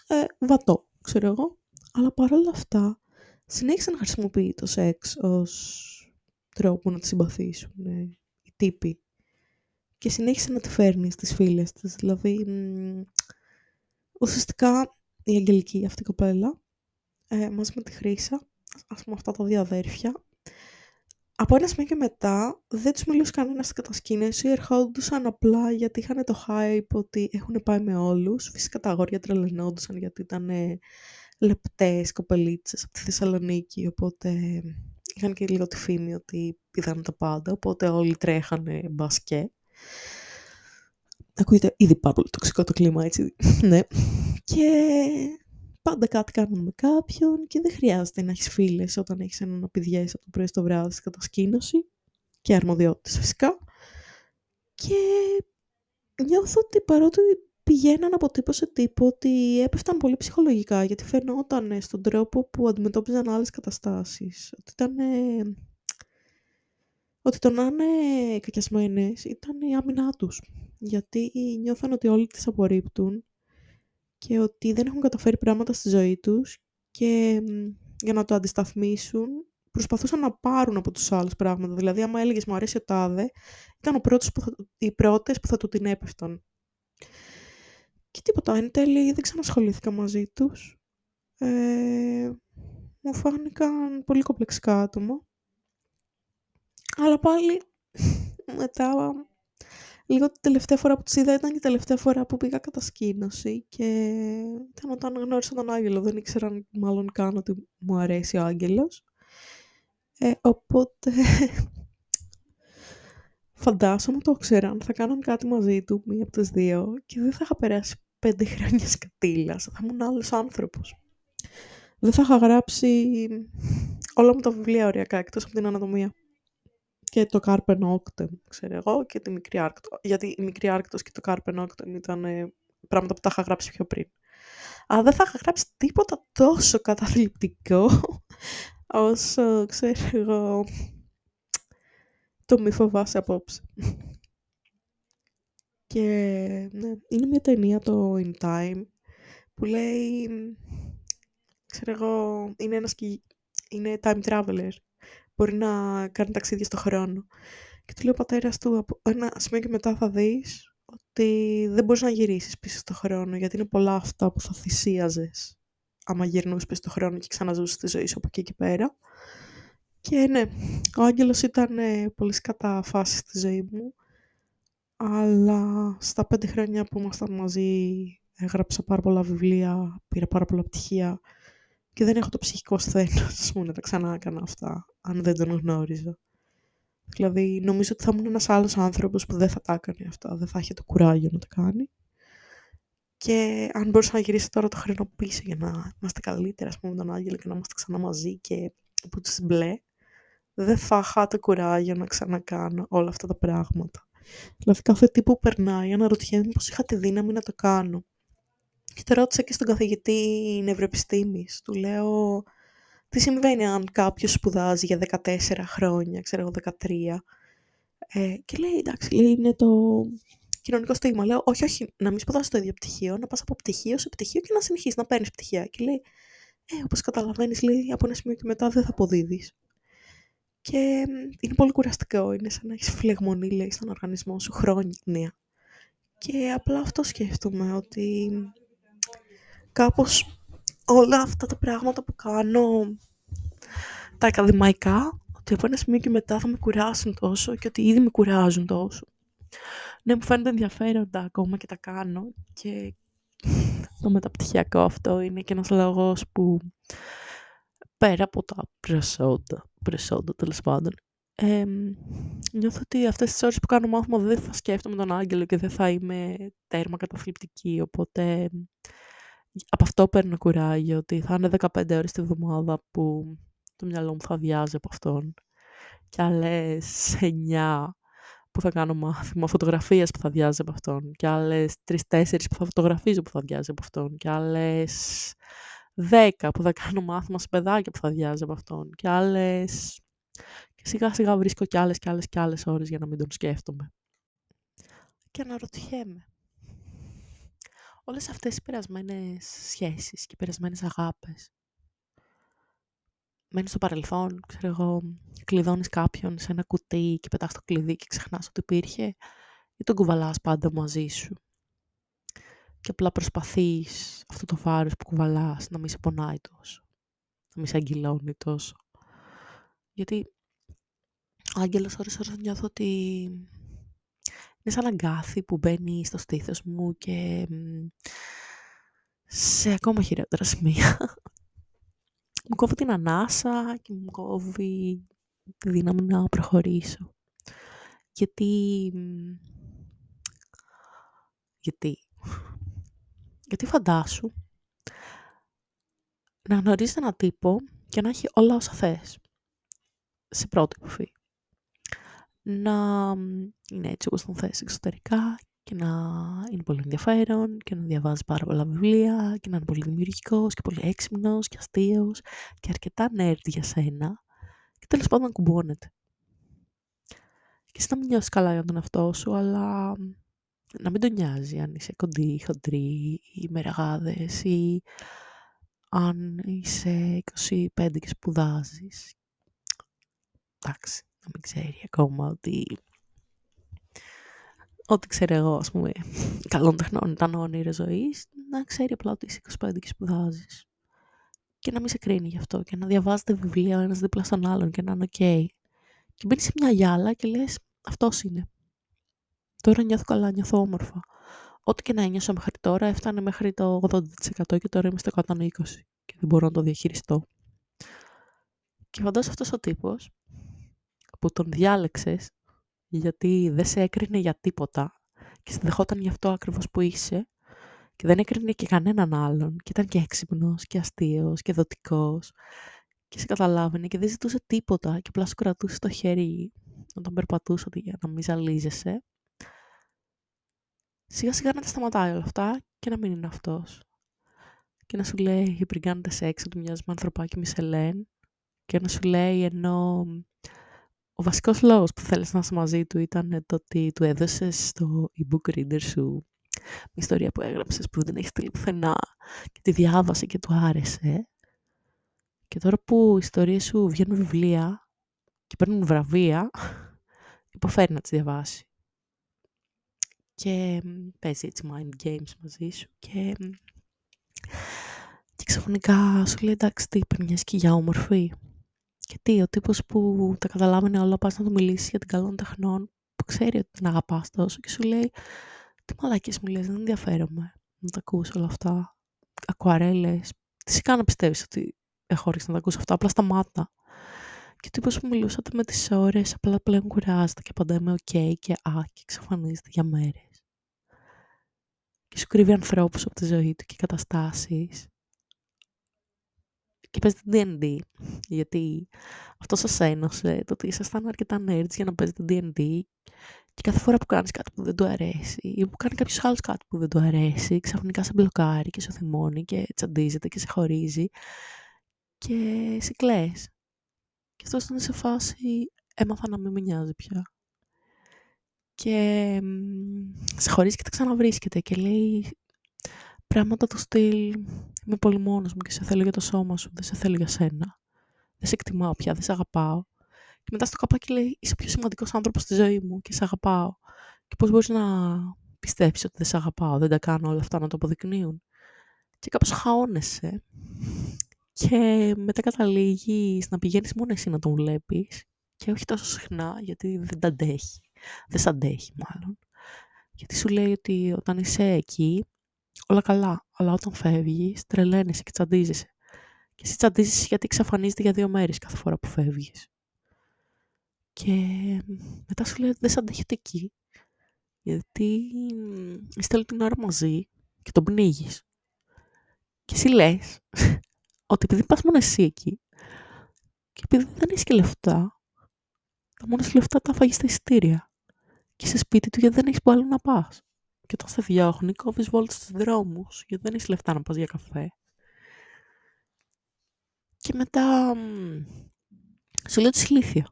Ε, βατό, ξέρω εγώ. Αλλά παρόλα αυτά συνέχισε να χρησιμοποιεί το σεξ ως τρόπο να τη συμπαθήσουν ε, οι τύποι. Και συνέχισε να τη φέρνει στις φίλες της. Δηλαδή, ουσιαστικά η Αγγελική αυτή η κοπέλα, ε, μαζί με τη Χρύσα, ας πούμε αυτά τα δύο αδέρφια, από ένα σημείο και μετά δεν τους μιλούσε κανένας στην κατασκήνωση, ερχόντουσαν απλά γιατί είχαν το hype ότι έχουν πάει με όλους. Φυσικά τα αγόρια τρελαινόντουσαν γιατί ήταν ε, λεπτές κοπελίτσες από τη Θεσσαλονίκη, οπότε είχαν και λίγο τη φήμη ότι πηδάνε τα πάντα, οπότε όλοι τρέχανε μπασκέ. Ακούγεται ήδη πάρα πολύ τοξικό το κλίμα, έτσι. ναι. Και πάντα κάτι κάνουμε με κάποιον και δεν χρειάζεται να έχεις φίλες όταν έχεις έναν απειδιές από το πρωί στο βράδυ στην κατασκήνωση και αρμοδιότητες φυσικά. Και νιώθω ότι παρότι πηγαίναν από τύπο σε τύπο ότι έπεφταν πολύ ψυχολογικά γιατί φαινόταν στον τρόπο που αντιμετώπιζαν άλλες καταστάσεις. Ότι ήταν... Ότι το να είναι κακιασμένες ήταν η άμυνά τους. Γιατί νιώθαν ότι όλοι τις απορρίπτουν και ότι δεν έχουν καταφέρει πράγματα στη ζωή τους και για να το αντισταθμίσουν προσπαθούσαν να πάρουν από τους άλλους πράγματα. Δηλαδή, άμα έλεγες μου αρέσει ο τάδε, ήταν ο πρώτος που θα, οι πρώτες που θα του την έπεφταν. Και τίποτα, εν τέλει δεν ξανασχολήθηκα μαζί τους. Ε, μου φάνηκαν πολύ κομπλεξικά άτομα. Αλλά πάλι μετά Λίγο την τελευταία φορά που τους είδα ήταν η τελευταία φορά που πήγα κατασκήνωση και ήταν όταν γνώρισα τον Άγγελο. Δεν ήξερα μάλλον καν ότι μου αρέσει ο Άγγελος. Ε, οπότε φαντάσαμε το ξέραν, θα κάναν κάτι μαζί του, μία από τις δύο και δεν θα είχα περάσει πέντε χρόνια σκατήλας, θα ήμουν άλλος άνθρωπος. Δεν θα είχα γράψει όλα μου τα βιβλία ωριακά, εκτός από την ανατομία και το Carpe Noctem, ξέρω εγώ, και τη Μικρή Άρκτο. Γιατί η Μικρή Άρκτος και το Carpe Noctem ήταν ε, πράγματα που τα είχα γράψει πιο πριν. Αλλά δεν θα είχα γράψει τίποτα τόσο καταθλιπτικό όσο, ξέρω εγώ, το μη φοβάσαι απόψε. Και ναι, είναι μια ταινία το In Time που λέει, ξέρω εγώ, είναι ένας είναι time traveler μπορεί να κάνει ταξίδια στο χρόνο. Και του λέει ο πατέρα του, από ένα σημείο και μετά θα δεις ότι δεν μπορείς να γυρίσεις πίσω στο χρόνο, γιατί είναι πολλά αυτά που θα θυσίαζες άμα γυρνούσες πίσω στο χρόνο και ξαναζούσες τη ζωή σου από εκεί και πέρα. Και ναι, ο Άγγελος ήταν ε, πολύ σκατά φάση στη ζωή μου, αλλά στα πέντε χρόνια που ήμασταν μαζί έγραψα πάρα πολλά βιβλία, πήρα πάρα πολλά πτυχία και δεν έχω το ψυχικό σθένος μου να τα ξανά έκανα αυτά, αν δεν τον γνώριζα. Δηλαδή, νομίζω ότι θα ήμουν ένας άλλος άνθρωπος που δεν θα τα έκανε αυτά, δεν θα είχε το κουράγιο να τα κάνει. Και αν μπορούσα να γυρίσει τώρα το χρόνο πίσω για να είμαστε καλύτερα, ας πούμε, με τον Άγγελο και να είμαστε ξανά μαζί και που τους μπλε, δεν θα είχα το κουράγιο να ξανακάνω όλα αυτά τα πράγματα. Δηλαδή κάθε τι που περνάει αναρωτιέμαι πως είχα τη δύναμη να το κάνω. Και το ρώτησα και στον καθηγητή νευροεπιστήμης. Του λέω τι συμβαίνει αν κάποιος σπουδάζει για 14 χρόνια, ξέρω εγώ 13. Ε, και λέει εντάξει, λέει, είναι το κοινωνικό στίγμα. Λέω όχι, όχι, να μην σπουδάσεις το ίδιο πτυχίο, να πας από πτυχίο σε πτυχίο και να συνεχίσεις να παίρνεις πτυχία. Και λέει, ε, όπως καταλαβαίνεις, λέει, από ένα σημείο και μετά δεν θα αποδίδεις. Και είναι πολύ κουραστικό, είναι σαν να έχεις φλεγμονή, λέει, στον οργανισμό σου χρόνια. Και απλά αυτό σκέφτομαι, ότι κάπως όλα αυτά τα πράγματα που κάνω, τα ακαδημαϊκά, ότι από ένα σημείο και μετά θα με κουράσουν τόσο και ότι ήδη με κουράζουν τόσο. Ναι, μου φαίνεται ενδιαφέροντα ακόμα και τα κάνω και το μεταπτυχιακό αυτό είναι και ένας λόγος που πέρα από τα προσόντα, προσόντα τέλος πάντων, ε, νιώθω ότι αυτές τις ώρες που κάνω μάθημα δεν θα σκέφτομαι τον άγγελο και δεν θα είμαι τέρμα καταθλιπτική, οπότε από αυτό παίρνω κουράγιο, ότι θα είναι 15 ώρες τη βδομάδα που το μυαλό μου θα βιάζει από αυτόν και άλλες 9 που θα κάνω μάθημα φωτογραφίας που θα διάζει από αυτόν και άλλες 3-4 που θα φωτογραφίζω που θα διάζει από αυτόν και άλλες 10 που θα κάνω μάθημα σε παιδάκια που θα διάζει από αυτόν και άλλες... Και σιγά σιγά βρίσκω κι άλλες κι άλλες κι άλλες ώρες για να μην τον σκέφτομαι. Και αναρωτιέμαι. Όλες αυτές οι περασμένες σχέσεις και οι περασμένες αγάπες μένεις στο παρελθόν, ξέρω εγώ, κλειδώνεις κάποιον σε ένα κουτί και πετάς το κλειδί και ξεχνάς ότι υπήρχε ή τον κουβαλάς πάντα μαζί σου. Και απλά προσπαθείς αυτό το βάρος που κουβαλάς να μην σε πονάει τόσο, να μην σε αγγυλώνει τόσο. Γιατί ο άγγελος ώρες ώρες νιώθω ότι είναι σαν αγκάθι που μπαίνει στο στήθος μου και σε ακόμα χειρότερα σημεία μου κόβει την ανάσα και μου κόβει τη δύναμη να προχωρήσω. Γιατί... Γιατί... Γιατί φαντάσου να γνωρίζεις έναν τύπο και να έχει όλα όσα θες. Σε πρώτη επαφή. Να είναι έτσι όπως τον θες εξωτερικά και να είναι πολύ ενδιαφέρον και να διαβάζεις πάρα πολλά βιβλία και να είναι πολύ δημιουργικός και πολύ έξυπνος και αστείος και αρκετά nerd για σένα και τέλος πάντων να κουμπώνεται. Και εσύ να μην νιώσεις καλά για τον εαυτό σου, αλλά να μην τον νοιάζει αν είσαι κοντή, χοντρή ή μεραγάδες ή αν είσαι 25 και σπουδάζεις. Εντάξει, να μην ξέρει ακόμα ότι ό,τι ξέρω εγώ, ας πούμε, καλών τεχνών ήταν όνειρος ζωής, να ξέρει απλά ότι είσαι 25 και σπουδάζεις. Και να μην σε κρίνει γι' αυτό και να διαβάζετε βιβλία ο ένας δίπλα στον άλλον και να είναι οκ. Και μπαίνεις σε μια γυάλα και λες, αυτός είναι. Τώρα νιώθω καλά, νιώθω όμορφα. Ό,τι και να ένιωσα μέχρι τώρα έφτανε μέχρι το 80% και τώρα είμαι στο 120% και δεν μπορώ να το διαχειριστώ. Και φαντάζομαι αυτός ο τύπος που τον διάλεξες γιατί δεν σε έκρινε για τίποτα και σε δεχόταν γι' αυτό ακριβώς που είσαι και δεν έκρινε και κανέναν άλλον και ήταν και έξυπνος και αστείος και δοτικός και σε καταλάβαινε και δεν ζητούσε τίποτα και απλά σου κρατούσε το χέρι τον περπατούσε για να μην ζαλίζεσαι. Σιγά σιγά να τα σταματάει όλα αυτά και να μην είναι αυτός. Και να σου λέει πριν κάνετε σεξ ότι μοιάζει με ανθρωπάκι Μισελέν και να σου λέει ενώ ο βασικός λόγος που θέλεις να είσαι μαζί του ήταν το ότι του έδωσες στο e-book reader σου μια ιστορία που έγραψες που δεν έχεις στείλει πουθενά και τη διάβασε και του άρεσε. Και τώρα που οι ιστορίες σου βγαίνουν βιβλία και παίρνουν βραβεία, υποφέρει να τις διαβάσει. και παίζει έτσι mind games μαζί σου και, και ξαφνικά σου λέει εντάξει τι είπε μια σκιά όμορφη και τι ο τύπος που τα καταλάβαινε όλα πας να του μιλήσεις για την καλών τεχνών που ξέρει ότι την αγαπάς τόσο και σου λέει τι μαλακίες μου λες δεν ενδιαφέρομαι να τα ακούς όλα αυτά ακουαρέλες τι σε κάνω να πιστεύεις ότι έχω όρεξη να τα ακούς αυτά απλά σταμάτα και ο τύπος που μιλούσατε με τις ώρες απλά πλέον κουράζεται και απαντάει με ok και α και εξαφανίζεται για μέρες. Και σου κρύβει ανθρώπους από τη ζωή του και καταστάσεις. Και παίζετε D&D, γιατί αυτό σας ένωσε, το ότι ήσασταν αρκετά nerds για να παίζετε D&D και κάθε φορά που κάνεις κάτι που δεν του αρέσει ή που κάνει κάποιος άλλος κάτι που δεν του αρέσει, ξαφνικά σε μπλοκάρει και σε θυμώνει και τσαντίζεται και σε χωρίζει και σε κλαις. Και αυτό ήταν σε φάση, έμαθα να μην με νοιάζει πια. Και σε χωρίζει και τα ξαναβρίσκεται και λέει πράγματα του στυλ είμαι πολύ μόνος μου και σε θέλω για το σώμα σου, δεν σε θέλω για σένα. Δεν σε εκτιμάω πια, δεν σε αγαπάω. Και μετά στο καπάκι λέει είσαι ο πιο σημαντικός άνθρωπος στη ζωή μου και σε αγαπάω. Και πώς μπορείς να πιστέψεις ότι δεν σε αγαπάω, δεν τα κάνω όλα αυτά να το αποδεικνύουν. Και κάπως χαώνεσαι και μετά καταλήγει να πηγαίνεις μόνο εσύ να τον βλέπεις και όχι τόσο συχνά γιατί δεν τα αντέχει. Δεν σε αντέχει μάλλον. Γιατί σου λέει ότι όταν είσαι εκεί όλα καλά, αλλά όταν φεύγει, τρελαίνεσαι και τσαντίζεσαι. Και εσύ τσαντίζεσαι γιατί εξαφανίζεται για δύο μέρες κάθε φορά που φεύγεις. Και μετά σου λέει ότι δεν σε αντέχετε εκεί. Γιατί είστε όλη την ώρα μαζί και τον πνίγεις. Και εσύ λες, ότι επειδή πας μόνο εσύ εκεί και επειδή δεν έχεις και λεφτά, τα μόνα λεφτά τα φάγεις στα ειστήρια και σε σπίτι του γιατί δεν έχεις που άλλο να πας. Και όταν σε διώχνει, κόβεις βόλτες στους δρόμους γιατί δεν έχεις λεφτά να πας για καφέ. Και μετά σου λέει ότι είσαι ηλίθεια.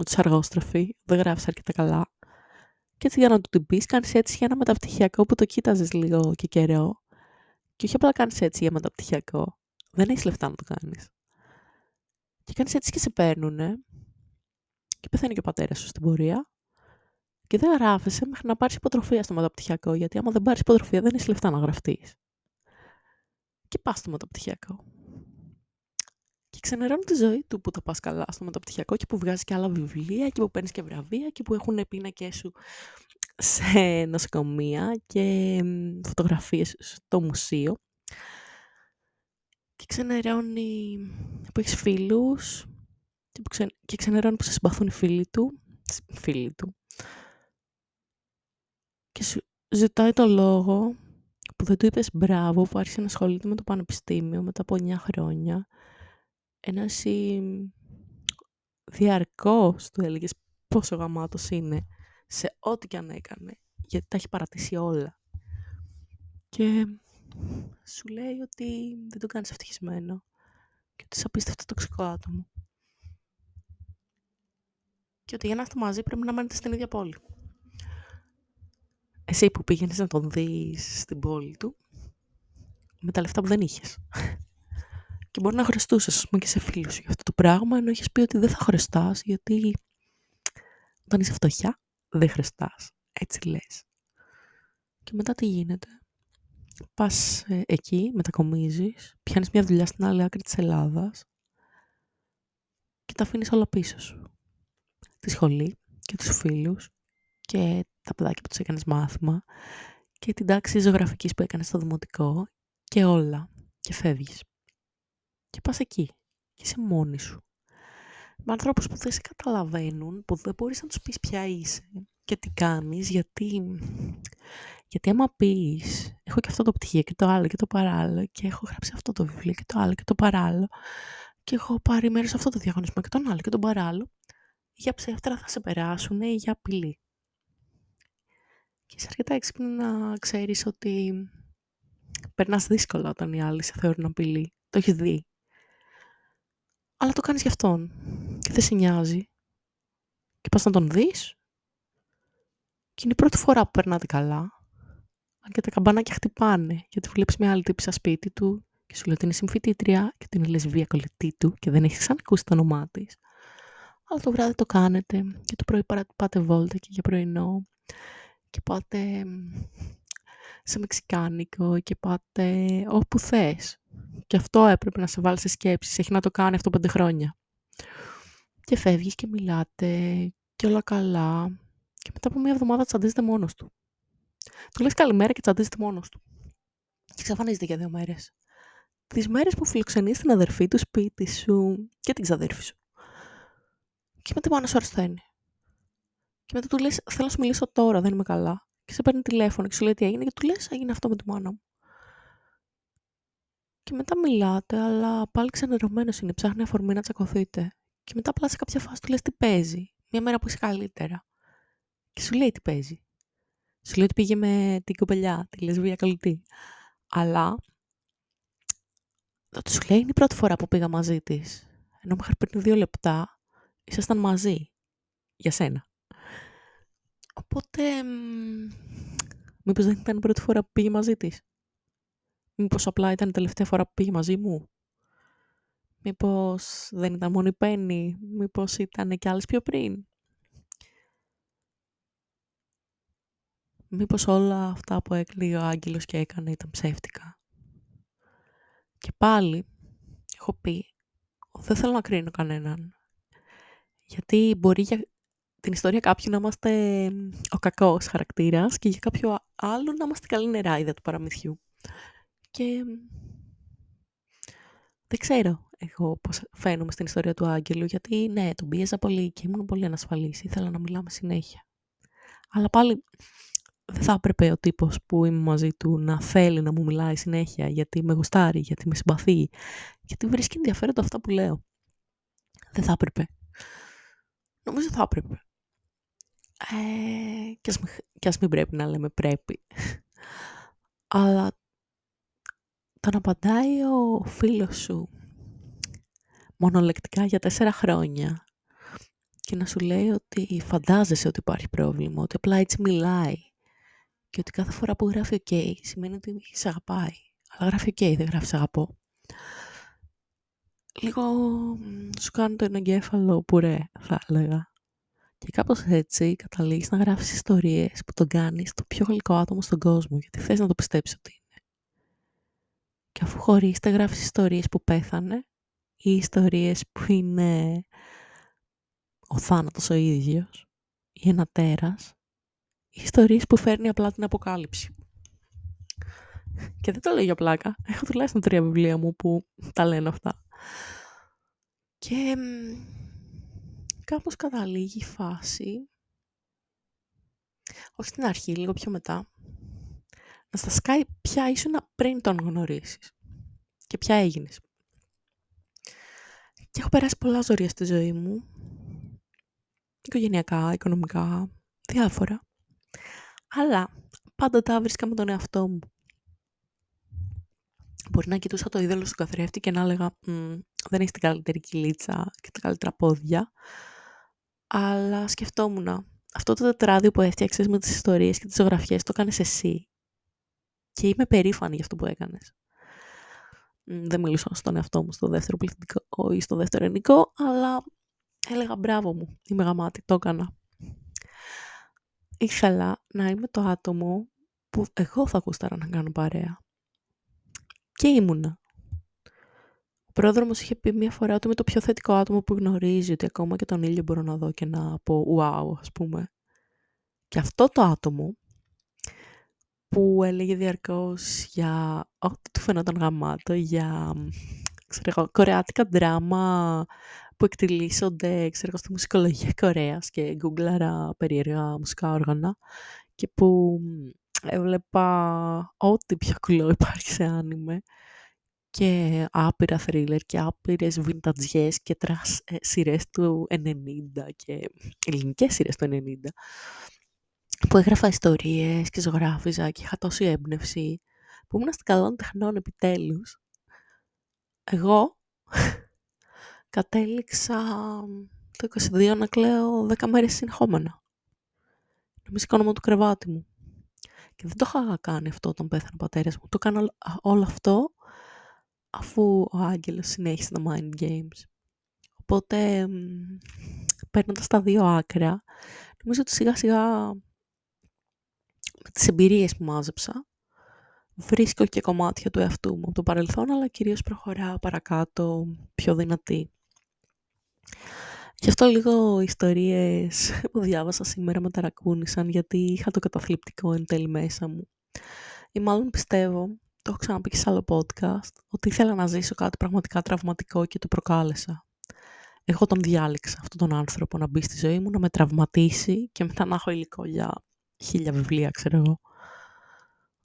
Ότι είσαι αργόστροφη, δεν γράφεις αρκετά καλά. Και έτσι για να του την πει, κάνεις έτσι για ένα μεταπτυχιακό που το κοίταζες λίγο και καιρό. Και όχι απλά κάνεις έτσι για μεταπτυχιακό, δεν έχεις λεφτά να το κάνεις. Και κάνεις έτσι και σε παίρνουνε και πεθαίνει και ο πατέρας σου στην πορεία και δεν γράφεσαι μέχρι να πάρεις υποτροφία στο μεταπτυχιακό, γιατί άμα δεν πάρεις υποτροφία δεν έχει λεφτά να γραφτείς. Και πας στο μεταπτυχιακό. Και ξενερώνει τη ζωή του που τα πας καλά στο μεταπτυχιακό και που βγάζεις και άλλα βιβλία και που παίρνεις και βραβεία και που έχουν πίνακές σου σε νοσοκομεία και φωτογραφίες στο μουσείο και ξενερώνει που έχεις φίλους και, που και ξενερώνει που σε συμπαθούν οι φίλοι του, φίλοι του. Και σου ζητάει το λόγο που δεν του είπες μπράβο που άρχισε να ασχολείται με το πανεπιστήμιο μετά από 9 χρόνια. Ενώ εσύ διαρκώς του έλεγες πόσο γαμάτος είναι σε ό,τι και αν έκανε, γιατί τα έχει παρατήσει όλα. Και σου λέει ότι δεν το κάνεις ευτυχισμένο και ότι είσαι απίστευτο τοξικό άτομο. Και ότι για να είστε μαζί πρέπει να μένετε στην ίδια πόλη. Εσύ που πήγαινες να τον δεις στην πόλη του, με τα λεφτά που δεν είχες. Και μπορεί να χρωστούσες, ας πούμε, και σε φίλους για αυτό το πράγμα, ενώ έχεις πει ότι δεν θα χρωστάς, γιατί όταν είσαι φτωχιά, δεν χρωστάς. Έτσι λες. Και μετά τι γίνεται; Πας ε, εκεί, μετακομίζεις, πιάνεις μια δουλειά στην άλλη άκρη της Ελλάδας και τα αφήνεις όλα πίσω σου. Τη σχολή και τους φίλους και τα παιδάκια που τους έκανες μάθημα και την τάξη ζωγραφικής που έκανες στο δημοτικό και όλα και φεύγεις. Και πας εκεί και είσαι μόνη σου. Με ανθρώπους που δεν σε καταλαβαίνουν, που δεν μπορείς να τους πεις ποια είσαι και τι κάνεις, γιατί γιατί άμα πεις, έχω και αυτό το πτυχίο και το άλλο και το παράλληλο και έχω γράψει αυτό το βιβλίο και το άλλο και το παράλληλο και έχω πάρει μέρος σε αυτό το διαγωνισμό και τον άλλο και τον παράλληλο, για ψεύτρα θα σε περάσουν ή για απειλή. Και είσαι αρκετά έξυπνο να ξέρεις ότι περνάς δύσκολα όταν οι άλλοι σε θεωρούν απειλή. Το έχεις δει. Αλλά το κάνεις για αυτόν και δεν σε νοιάζει. Και πας να τον δεις. Και είναι η πρώτη φορά που περνάτε καλά αν και τα καμπανάκια χτυπάνε, γιατί βλέπεις μια άλλη τύπη σπίτι του και σου λέει ότι είναι συμφιτήτρια και ότι είναι λεσβία κολλητή του και δεν έχεις ξανακούσει το όνομά της. Αλλά το βράδυ το κάνετε και το πρωί πάτε βόλτα και για πρωινό. Και πάτε σε μεξικάνικο και πάτε όπου θες. Και αυτό έπρεπε να σε βάλει σε σκέψεις. Έχει να το κάνει αυτό πέντε χρόνια. Και φεύγεις και μιλάτε και όλα καλά. Και μετά από μια εβδομάδα τσαντίζεται μόνος του. Του λες καλημέρα και τσαντίζεται μόνος του. Και εξαφανίζεται για δύο μέρες. Τις μέρες που φιλοξενείς την αδερφή του σπίτι σου και την ξαδέρφη σου. Και μετά πάνω σου αρρωσταίνει. Και μετά του λες, θέλω να σου μιλήσω τώρα, δεν είμαι καλά. Και σε παίρνει τηλέφωνο και σου λέει τι έγινε και του λες, έγινε αυτό με τη μάνα μου. Και μετά μιλάτε, αλλά πάλι ξενερωμένος είναι, ψάχνει αφορμή να τσακωθείτε. Και μετά απλά σε κάποια φάση του λες τι παίζει. Μια μέρα που είσαι καλύτερα. Και σου λέει τι παίζει. Σου λέει ότι πήγε με την κοπελιά, τη λεσβία καλυτή. Αλλά το σου λέει είναι η πρώτη φορά που πήγα μαζί της. Ενώ μέχρι πριν δύο λεπτά ήσασταν μαζί. Για σένα. Οπότε, μήπως δεν ήταν η πρώτη φορά που πήγε μαζί της; Μήπως απλά ήταν η τελευταία φορά που πήγε μαζί μου; Μήπως δεν ήταν μόνο η Πέννη; Μήπως ήταν και άλλες πιο πριν; Μήπως όλα αυτά που έκλειγε ο Άγγελος και έκανε ήταν ψεύτικα; Και πάλι έχω πει, δεν θέλω να κρίνω κανέναν. Γιατί μπορεί για την ιστορία κάποιου να είμαστε ο κακός χαρακτήρας και για κάποιο άλλο να είμαστε καλή νεράιδα του παραμυθιού. Και δεν ξέρω εγώ πώς φαίνομαι στην ιστορία του Άγγελου, γιατί ναι, τον πίεζα πολύ και ήμουν πολύ ανασφαλής, ήθελα να μιλάμε συνέχεια. Αλλά πάλι δεν θα έπρεπε ο τύπος που είμαι μαζί του να θέλει να μου μιλάει συνέχεια γιατί με γουστάρει, γιατί με συμπαθεί, γιατί βρίσκει ενδιαφέροντα αυτά που λέω. Δεν θα έπρεπε. Νομίζω θα έπρεπε. Ε, και, ας μην, και ας μην πρέπει να λέμε πρέπει. Αλλά το να απαντάει ο φίλος σου μονολεκτικά για τέσσερα χρόνια και να σου λέει ότι φαντάζεσαι ότι υπάρχει πρόβλημα, ότι απλά έτσι μιλάει και ότι κάθε φορά που γράφει ok σημαίνει ότι σε αγαπάει. Αλλά γράφει ok, δεν γράφει σε αγαπώ. Λίγο σου κάνει το εγκέφαλο που ρε, θα έλεγα. Και κάπως έτσι καταλήγεις να γράφεις ιστορίες που τον κάνεις το πιο γλυκό άτομο στον κόσμο, γιατί θες να το πιστέψεις ότι είναι. Και αφού χωρίστε γράφεις ιστορίες που πέθανε ή ιστορίες που είναι ο θάνατος ο ίδιος ή ένα τέρας ή ιστορίες που φέρνει απλά την αποκάλυψη. Και δεν το λέω για πλάκα. Έχω τουλάχιστον τρία βιβλία μου που τα λένε αυτά. Και κάπως καταλήγει η φάση, όχι στην αρχή, λίγο πιο μετά, να στα σκάει ποια ήσουν πριν τον γνωρίσεις και ποια έγινες. Και έχω περάσει πολλά ζωρία στη ζωή μου, οικογενειακά, οικονομικά, διάφορα. Αλλά πάντα τα βρίσκα με τον εαυτό μου. Μπορεί να κοιτούσα το είδωλο στον καθρέφτη και να έλεγα «Δεν έχεις την καλύτερη κυλίτσα και τα καλύτερα πόδια» αλλά σκεφτόμουν, αυτό το τετράδιο που έφτιαξες με τις ιστορίες και τις ζωγραφιές το έκανες εσύ. Και είμαι περήφανη για αυτό που έκανες. Δεν μιλούσα στον εαυτό μου στο δεύτερο πληθυντικό ή στο δεύτερο ενικό, αλλά έλεγα μπράβο μου, είμαι γαμάτη, το έκανα. Ήθελα να είμαι το άτομο που εγώ θα γούσταρα να κάνω παρέα. Και ήμουνα. Ο πρόδρομος είχε πει μια φορά ότι είμαι το πιο θετικό άτομο που γνωρίζει, ότι ακόμα και τον ήλιο μπορώ να δω και να πω wow, ας πούμε. Και αυτό το άτομο που έλεγε διαρκώς για ό,τι του φαινόταν γαμάτο, για ξέρω, κορεάτικα δράμα που εκτυλίσσονται ξέρω, στη μουσικολογία Κορέας και γκούγκλαρα περίεργα μουσικά όργανα και που έβλεπα ό,τι πιο κουλό υπάρχει σε άνιμε και άπειρα θρίλερ και άπειρες βινταζιές και trash ε, σειρές του 90 και ελληνικές σειρές του 90 που έγραφα ιστορίες και ζωγράφιζα και είχα τόση έμπνευση που ήμουν στην καλών τεχνών επιτέλους. Εγώ κατέληξα το 22 να κλαίω 10 μέρες συνεχόμενα. Νομίζω σηκώνομαι του κρεβάτι μου. Και δεν το είχα κάνει αυτό όταν πέθανε ο πατέρας μου. Το έκανα όλο αυτό αφού ο Άγγελος συνέχισε τα mind games. Οπότε, παίρνοντας τα δύο άκρα, νομίζω ότι σιγά σιγά με τις εμπειρίες που μάζεψα, βρίσκω και κομμάτια του εαυτού μου από το παρελθόν, αλλά κυρίως προχωράω παρακάτω πιο δυνατή. Γι' αυτό λίγο οι ιστορίες που διάβασα σήμερα με ταρακούνησαν, γιατί είχα το καταθλιπτικό εν τέλει μέσα μου. Ή μάλλον πιστεύω, το έχω ξαναπεί και σε άλλο podcast, ότι ήθελα να ζήσω κάτι πραγματικά τραυματικό και το προκάλεσα. Εγώ τον διάλεξα αυτόν τον άνθρωπο να μπει στη ζωή μου, να με τραυματίσει και μετά να έχω υλικό για χίλια βιβλία, ξέρω εγώ.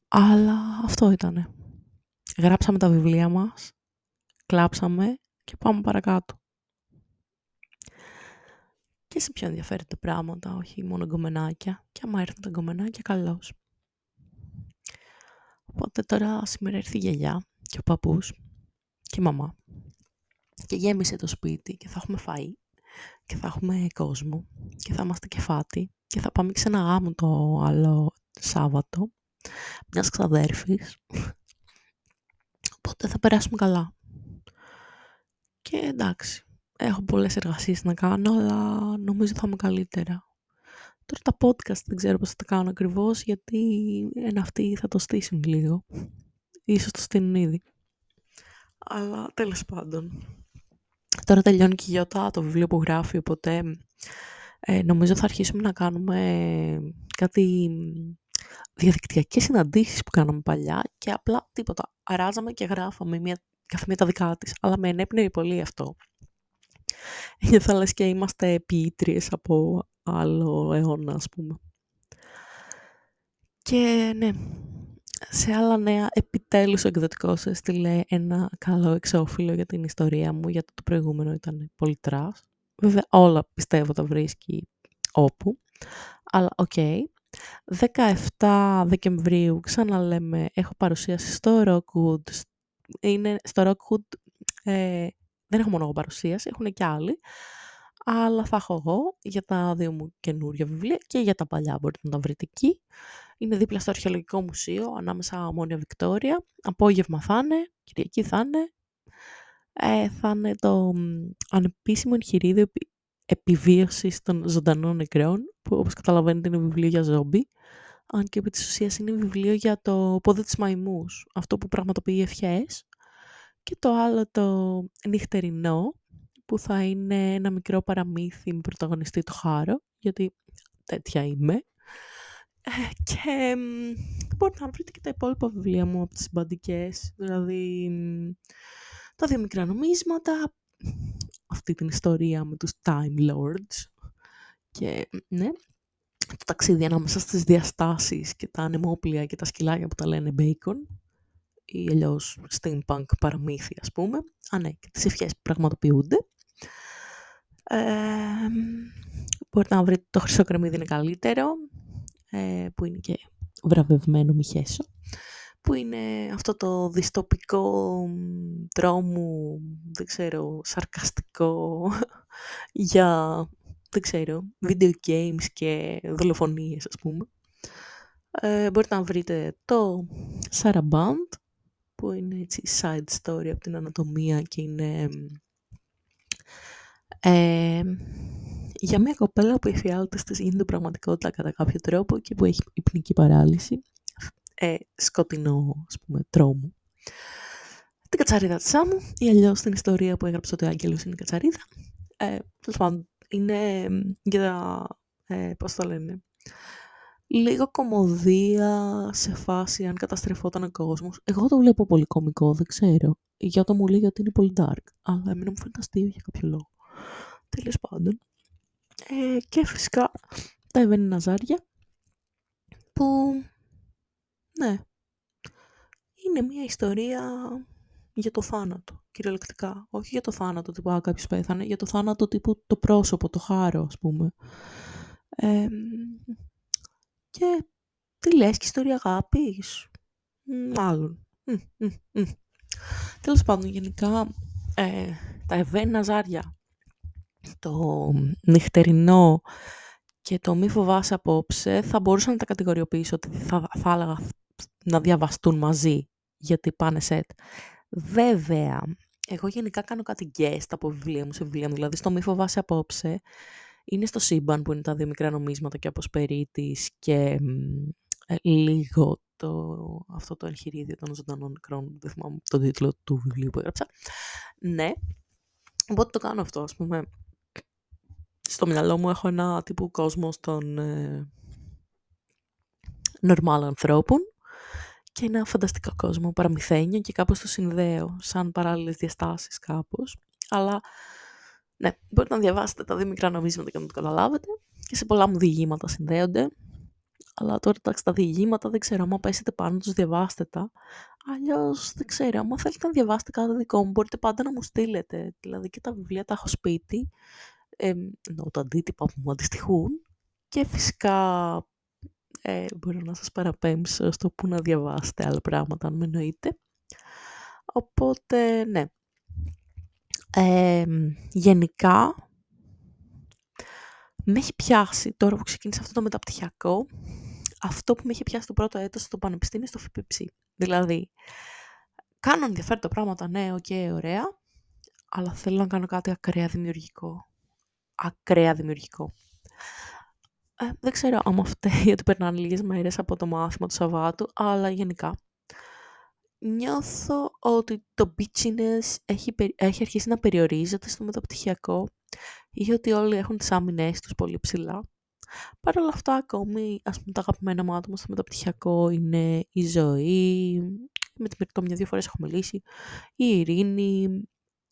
Αλλά αυτό ήτανε. Γράψαμε τα βιβλία μας, κλάψαμε και πάμε παρακάτω. Και σε πιο ενδιαφέροντα πράγματα, όχι μόνο γκομενάκια. Και άμα έρθουν τα γκομενάκια, καλώς. Οπότε τώρα σήμερα έρθει η γιαγιά και ο παππούς και η μαμά. Και γέμισε το σπίτι και θα έχουμε φαΐ και θα έχουμε κόσμο και θα είμαστε κεφάτι και θα πάμε σε ένα γάμο το άλλο Σάββατο μιας ξαδέρφης. Οπότε θα περάσουμε καλά. Και εντάξει, έχω πολλές εργασίες να κάνω, αλλά νομίζω θα είμαι καλύτερα. Τώρα τα podcast δεν ξέρω πώς θα τα κάνω ακριβώς, γιατί ένα αυτοί θα το στήσουν λίγο. Ίσως το στείλουν ήδη. Αλλά τέλος πάντων. Τώρα τελειώνει και η Γιώτα το βιβλίο που γράφει, οπότε ε, νομίζω θα αρχίσουμε να κάνουμε κάτι διαδικτυακές συναντήσεις που κάναμε παλιά και απλά τίποτα. Αράζαμε και γράφαμε μια, κάθε μία τα δικά της, αλλά με ενέπνεε πολύ αυτό. θα λες και είμαστε ποιήτριες από άλλο αιώνα, ας πούμε. Και ναι, σε άλλα νέα, επιτέλους ο εκδοτικός έστειλε ένα καλό εξώφυλλο για την ιστορία μου, γιατί το προηγούμενο ήταν πολύ trash. Βέβαια όλα πιστεύω τα βρίσκει όπου. Αλλά οκ. 17 Δεκεμβρίου, ξαναλέμε, έχω παρουσίαση στο Rockwood. Είναι στο Rockwood, ε, δεν έχω μόνο εγώ παρουσίαση, έχουν και άλλοι. Αλλά θα έχω εγώ για τα δύο μου καινούργια βιβλία και για τα παλιά μπορείτε να τα βρείτε εκεί. Είναι δίπλα στο Αρχαιολογικό Μουσείο, ανάμεσα Μόνια Βικτόρια. Απόγευμα θα είναι, Κυριακή θα είναι. Ε, θα είναι το ανεπίσημο εγχειρίδιο επιβίωσης των ζωντανών νεκρών, που όπως καταλαβαίνετε είναι βιβλίο για ζόμπι, αν και επί της ουσίας είναι βιβλίο για το πόδι της μαϊμούς, αυτό που πραγματοποιεί ευχές, και το άλλο το νυχτερινό, που θα είναι ένα μικρό παραμύθι με πρωταγωνιστή το χάρο, γιατί τέτοια είμαι. Ε, και μπορείτε να βρείτε και τα υπόλοιπα βιβλία μου από τις συμπαντικές, δηλαδή τα δύο μικρά νομίσματα, αυτή την ιστορία με τους Time Lords και ναι, το ταξίδι ανάμεσα στις διαστάσεις και τα ανεμόπλια και τα σκυλάκια που τα λένε bacon ή αλλιώς steampunk παραμύθι ας πούμε. Α, ναι, και τις ευχές που πραγματοποιούνται. Ε, μπορείτε να βρείτε το χρυσό κρεμμύδι είναι καλύτερο, ε, που είναι και βραβευμένο μη χέσω που είναι αυτό το διστοπικό τρόμου, δεν ξέρω, σαρκαστικό για, δεν ξέρω, video games και δολοφονίες ας πούμε. Ε, μπορείτε να βρείτε το Saraband, που είναι έτσι side story από την ανατομία και είναι ε, για μια κοπέλα που οι φιάλτες της γίνεται πραγματικότητα κατά κάποιο τρόπο και που έχει υπνική παράλυση ε, σκοτεινό, ας πούμε, τρόμο. Την κατσαρίδα της Σάμου ή αλλιώς την ιστορία που έγραψε ότι ο Άγγελος είναι η κατσαρίδα. Ε, πάντων, είναι για, ε, πώς το λένε, λίγο κομμωδία σε φάση αν καταστρεφόταν ο κόσμος. Εγώ το βλέπω πολύ κωμικό, δεν ξέρω. Για το μου λέει ότι είναι πολύ dark, αλλά εμένα μου φαίνεται αστείο για κάποιο λόγο. Τέλος πάντων. Ε, και φυσικά τα Εβένι Ναζάρια, που ναι. Είναι μια ιστορία για το θάνατο, κυριολεκτικά. Όχι για το θάνατο τύπου «Α, κάποιος πέθανε», για το θάνατο τύπου το πρόσωπο, το χάρο, ας πούμε. και τι λες, και ιστορία αγάπης. Μάλλον. Τέλος πάντων, γενικά, ε, τα ευένα ζάρια, το νυχτερινό και το μη φοβάσαι απόψε, θα μπορούσα να τα κατηγοριοποιήσω ότι θα, θα έλεγα να διαβαστούν μαζί, γιατί πάνε σετ. Βέβαια, εγώ γενικά κάνω κάτι guest από βιβλία μου σε βιβλία μου, δηλαδή στο «Μη φοβάσαι απόψε» είναι στο σύμπαν που είναι τα δύο μικρά νομίσματα και από Περίτης και ε, λίγο το, αυτό το εγχειρίδιο των ζωντανών νεκρών, δεν θυμάμαι τον τίτλο του βιβλίου που έγραψα. Ναι, οπότε το κάνω αυτό, ας πούμε. Στο μυαλό μου έχω ένα τύπου κόσμο των ε, normal ανθρώπων και ένα φανταστικό κόσμο παραμυθένιο και κάπως το συνδέω σαν παράλληλες διαστάσεις κάπως. Αλλά ναι, μπορείτε να διαβάσετε τα δύο μικρά νομίσματα και να το καταλάβετε και σε πολλά μου διηγήματα συνδέονται. Αλλά τώρα εντάξει τα διηγήματα δεν ξέρω, άμα πέσετε πάνω τους διαβάστε τα. Αλλιώς δεν ξέρω, άμα θέλετε να διαβάσετε κάτι δικό μου μπορείτε πάντα να μου στείλετε. Δηλαδή και τα βιβλία τα έχω σπίτι, ε, εννοώ τα αντίτυπα που μου αντιστοιχούν και φυσικά ε, μπορώ να σας παραπέμψω στο που να διαβάσετε άλλα πράγματα, αν με εννοείτε. Οπότε, ναι. Ε, γενικά, με έχει πιάσει, τώρα που ξεκίνησα αυτό το μεταπτυχιακό, αυτό που με είχε πιάσει το πρώτο έτος στο πανεπιστήμιο στο ΦΠΨ. Δηλαδή, κάνω ενδιαφέροντα πράγματα, ναι, ok, okay, ωραία, αλλά θέλω να κάνω κάτι ακραία δημιουργικό. Ακραία δημιουργικό. Ε, δεν ξέρω αν φταίει γιατί περνάνε λίγες μέρες από το μάθημα του Σαββάτου, αλλά γενικά. Νιώθω ότι το bitchiness έχει, έχει αρχίσει να περιορίζεται στο μεταπτυχιακό ή ότι όλοι έχουν τις άμυνές τους πολύ ψηλά. Παρ' όλα αυτά, ακόμη, ας πούμε, τα αγαπημένα μου άτομα στο μεταπτυχιακό είναι η ζωή, με την Μυρτώ μια-δύο φορές έχω μιλήσει, η Ειρήνη,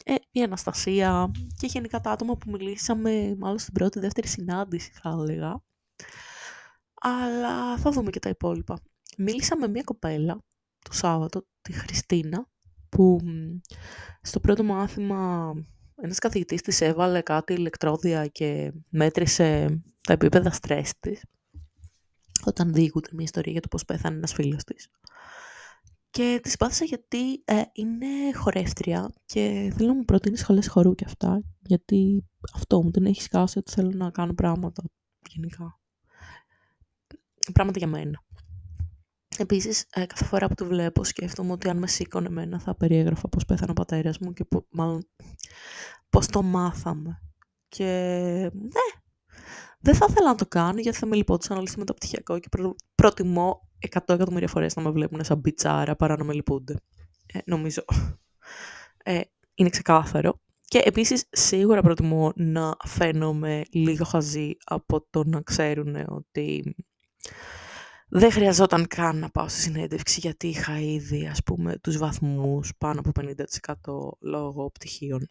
ε, η Αναστασία και γενικά τα άτομα που μιλήσαμε μάλλον στην πρώτη, δεύτερη συνάντηση θα έλεγα. Αλλά θα δούμε και τα υπόλοιπα. Μίλησα με μια κοπέλα το Σάββατο, τη Χριστίνα, που στο πρώτο μάθημα ένας καθηγητής της έβαλε κάτι ηλεκτρόδια και μέτρησε τα επίπεδα στρες της όταν διηγούνται μια ιστορία για το πώς πέθανε ένας φίλος της. Και της πάθησα γιατί ε, είναι χορεύτρια και θέλω να μου προτείνεις σχολές χορού και αυτά, γιατί αυτό μου την έχει σκάσει ότι θέλω να κάνω πράγματα γενικά πράγματα για μένα. Επίσης, ε, κάθε φορά που το βλέπω σκέφτομαι ότι αν με σήκωνε εμένα θα περιέγραφα πώς πέθανε ο πατέρας μου και πώ, μάλλον πώς το μάθαμε. Και ναι, δεν θα ήθελα να το κάνω γιατί θα με λυπόντουσαν όλοι με το πτυχιακό και προ, προτιμώ 100 εκατομμύρια φορές να με βλέπουν σαν μπιτσάρα παρά να με λυπούνται. Ε, νομίζω. Ε, είναι ξεκάθαρο. Και επίσης σίγουρα προτιμώ να φαίνομαι λίγο χαζή από το να ξέρουν ότι δεν χρειαζόταν καν να πάω στη συνέντευξη γιατί είχα ήδη ας πούμε τους βαθμούς πάνω από 50% λόγω πτυχίων.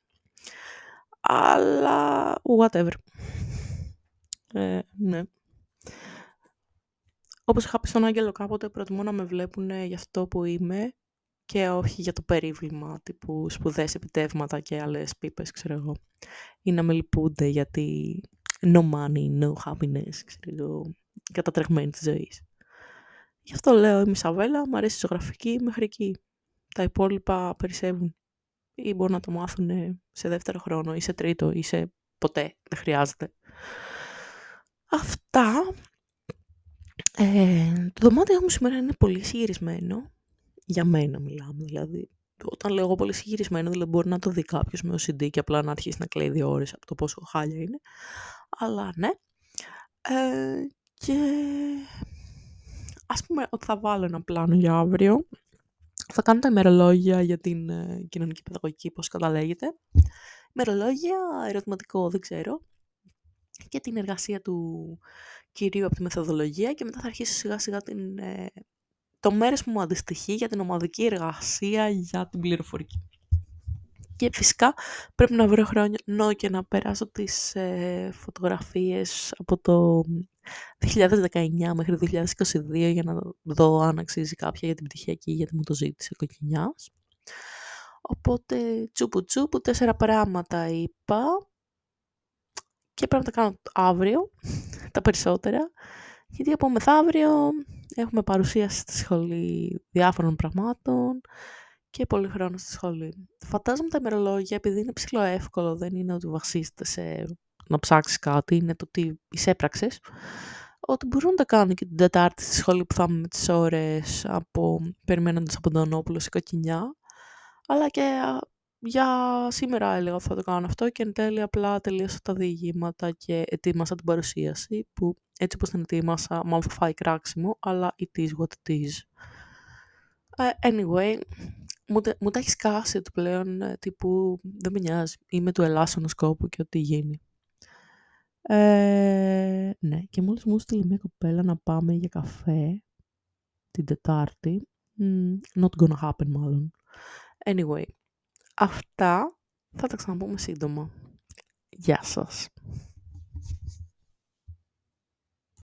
Αλλά whatever. Ε, ναι. Όπως είχα πει στον Άγγελο κάποτε, προτιμώ να με βλέπουν για αυτό που είμαι και όχι για το περίβλημα τύπου σπουδές επιτεύγματα και άλλες πίπες, ξέρω εγώ. Ή να με λυπούνται γιατί no money, no happiness, ξέρω εγώ κατατρεγμένη της ζωής. Γι' αυτό λέω είμαι Σαβέλα, μου αρέσει η ζωγραφική μέχρι εκεί. Τα υπόλοιπα περισσεύουν. Ή μπορούν να το μάθουν σε δεύτερο χρόνο ή σε τρίτο ή σε ποτέ. Δεν χρειάζεται. Αυτά. Ε, το δωμάτιο μου σήμερα είναι πολύ συγυρισμένο. Για μένα μιλάμε δηλαδή. Όταν λέω εγώ πολύ συγυρισμένο, δηλαδή μπορεί να το δει κάποιος με OCD και απλά να αρχίσει να κλαίει δύο ώρες από το πόσο χάλια είναι. Αλλά ναι. Ε, και ας πούμε ότι θα βάλω ένα πλάνο για αύριο. Θα κάνω τα ημερολόγια για την ε, κοινωνική παιδαγωγική, πώς καταλέγεται. Ημερολόγια, ερωτηματικό, δεν ξέρω. Και την εργασία του κυρίου από τη μεθοδολογία και μετά θα αρχίσω σιγά σιγά την, ε, το μέρος που μου αντιστοιχεί για την ομαδική εργασία για την πληροφορική. Και φυσικά πρέπει να βρω χρόνο και να περάσω τις ε, φωτογραφίες από το 2019 μέχρι 2022 για να δω αν αξίζει κάποια για την πτυχιακή γιατί μου το ζήτησε κοκκινιάς. Οπότε τσούπου τσούπου, τέσσερα πράγματα είπα και πρέπει να τα κάνω αύριο, τα περισσότερα. Γιατί από μεθαύριο έχουμε παρουσίαση στη σχολή διάφορων πραγμάτων και πολύ χρόνο στη σχολή. Φαντάζομαι τα ημερολόγια, επειδή είναι ψηλό εύκολο, δεν είναι ότι βασίζεται σε να ψάξεις κάτι, είναι το ότι εισέπραξες, ότι μπορούν να τα κάνουν και την Τετάρτη στη σχολή που θα είμαι με τις ώρες από, περιμένοντας από τον Όπουλο σε κοκκινιά, αλλά και για σήμερα έλεγα ότι θα το κάνω αυτό και εν τέλει απλά τελείωσα τα διηγήματα και ετοίμασα την παρουσίαση που έτσι όπως την ετοίμασα μάλλον θα φάει κράξιμο αλλά it is what it is. Ε, anyway, μου, μου τα έχεις σκάσει ότι πλέον ε, τύπου δεν με νοιάζει. Είμαι του ελάσσονου σκόπου και ό,τι γίνει. Ε, ναι, και μόλις μου στείλει μια κοπέλα να πάμε για καφέ την Τετάρτη. not gonna happen μάλλον. Anyway, αυτά θα τα ξαναπούμε σύντομα. Γεια σας.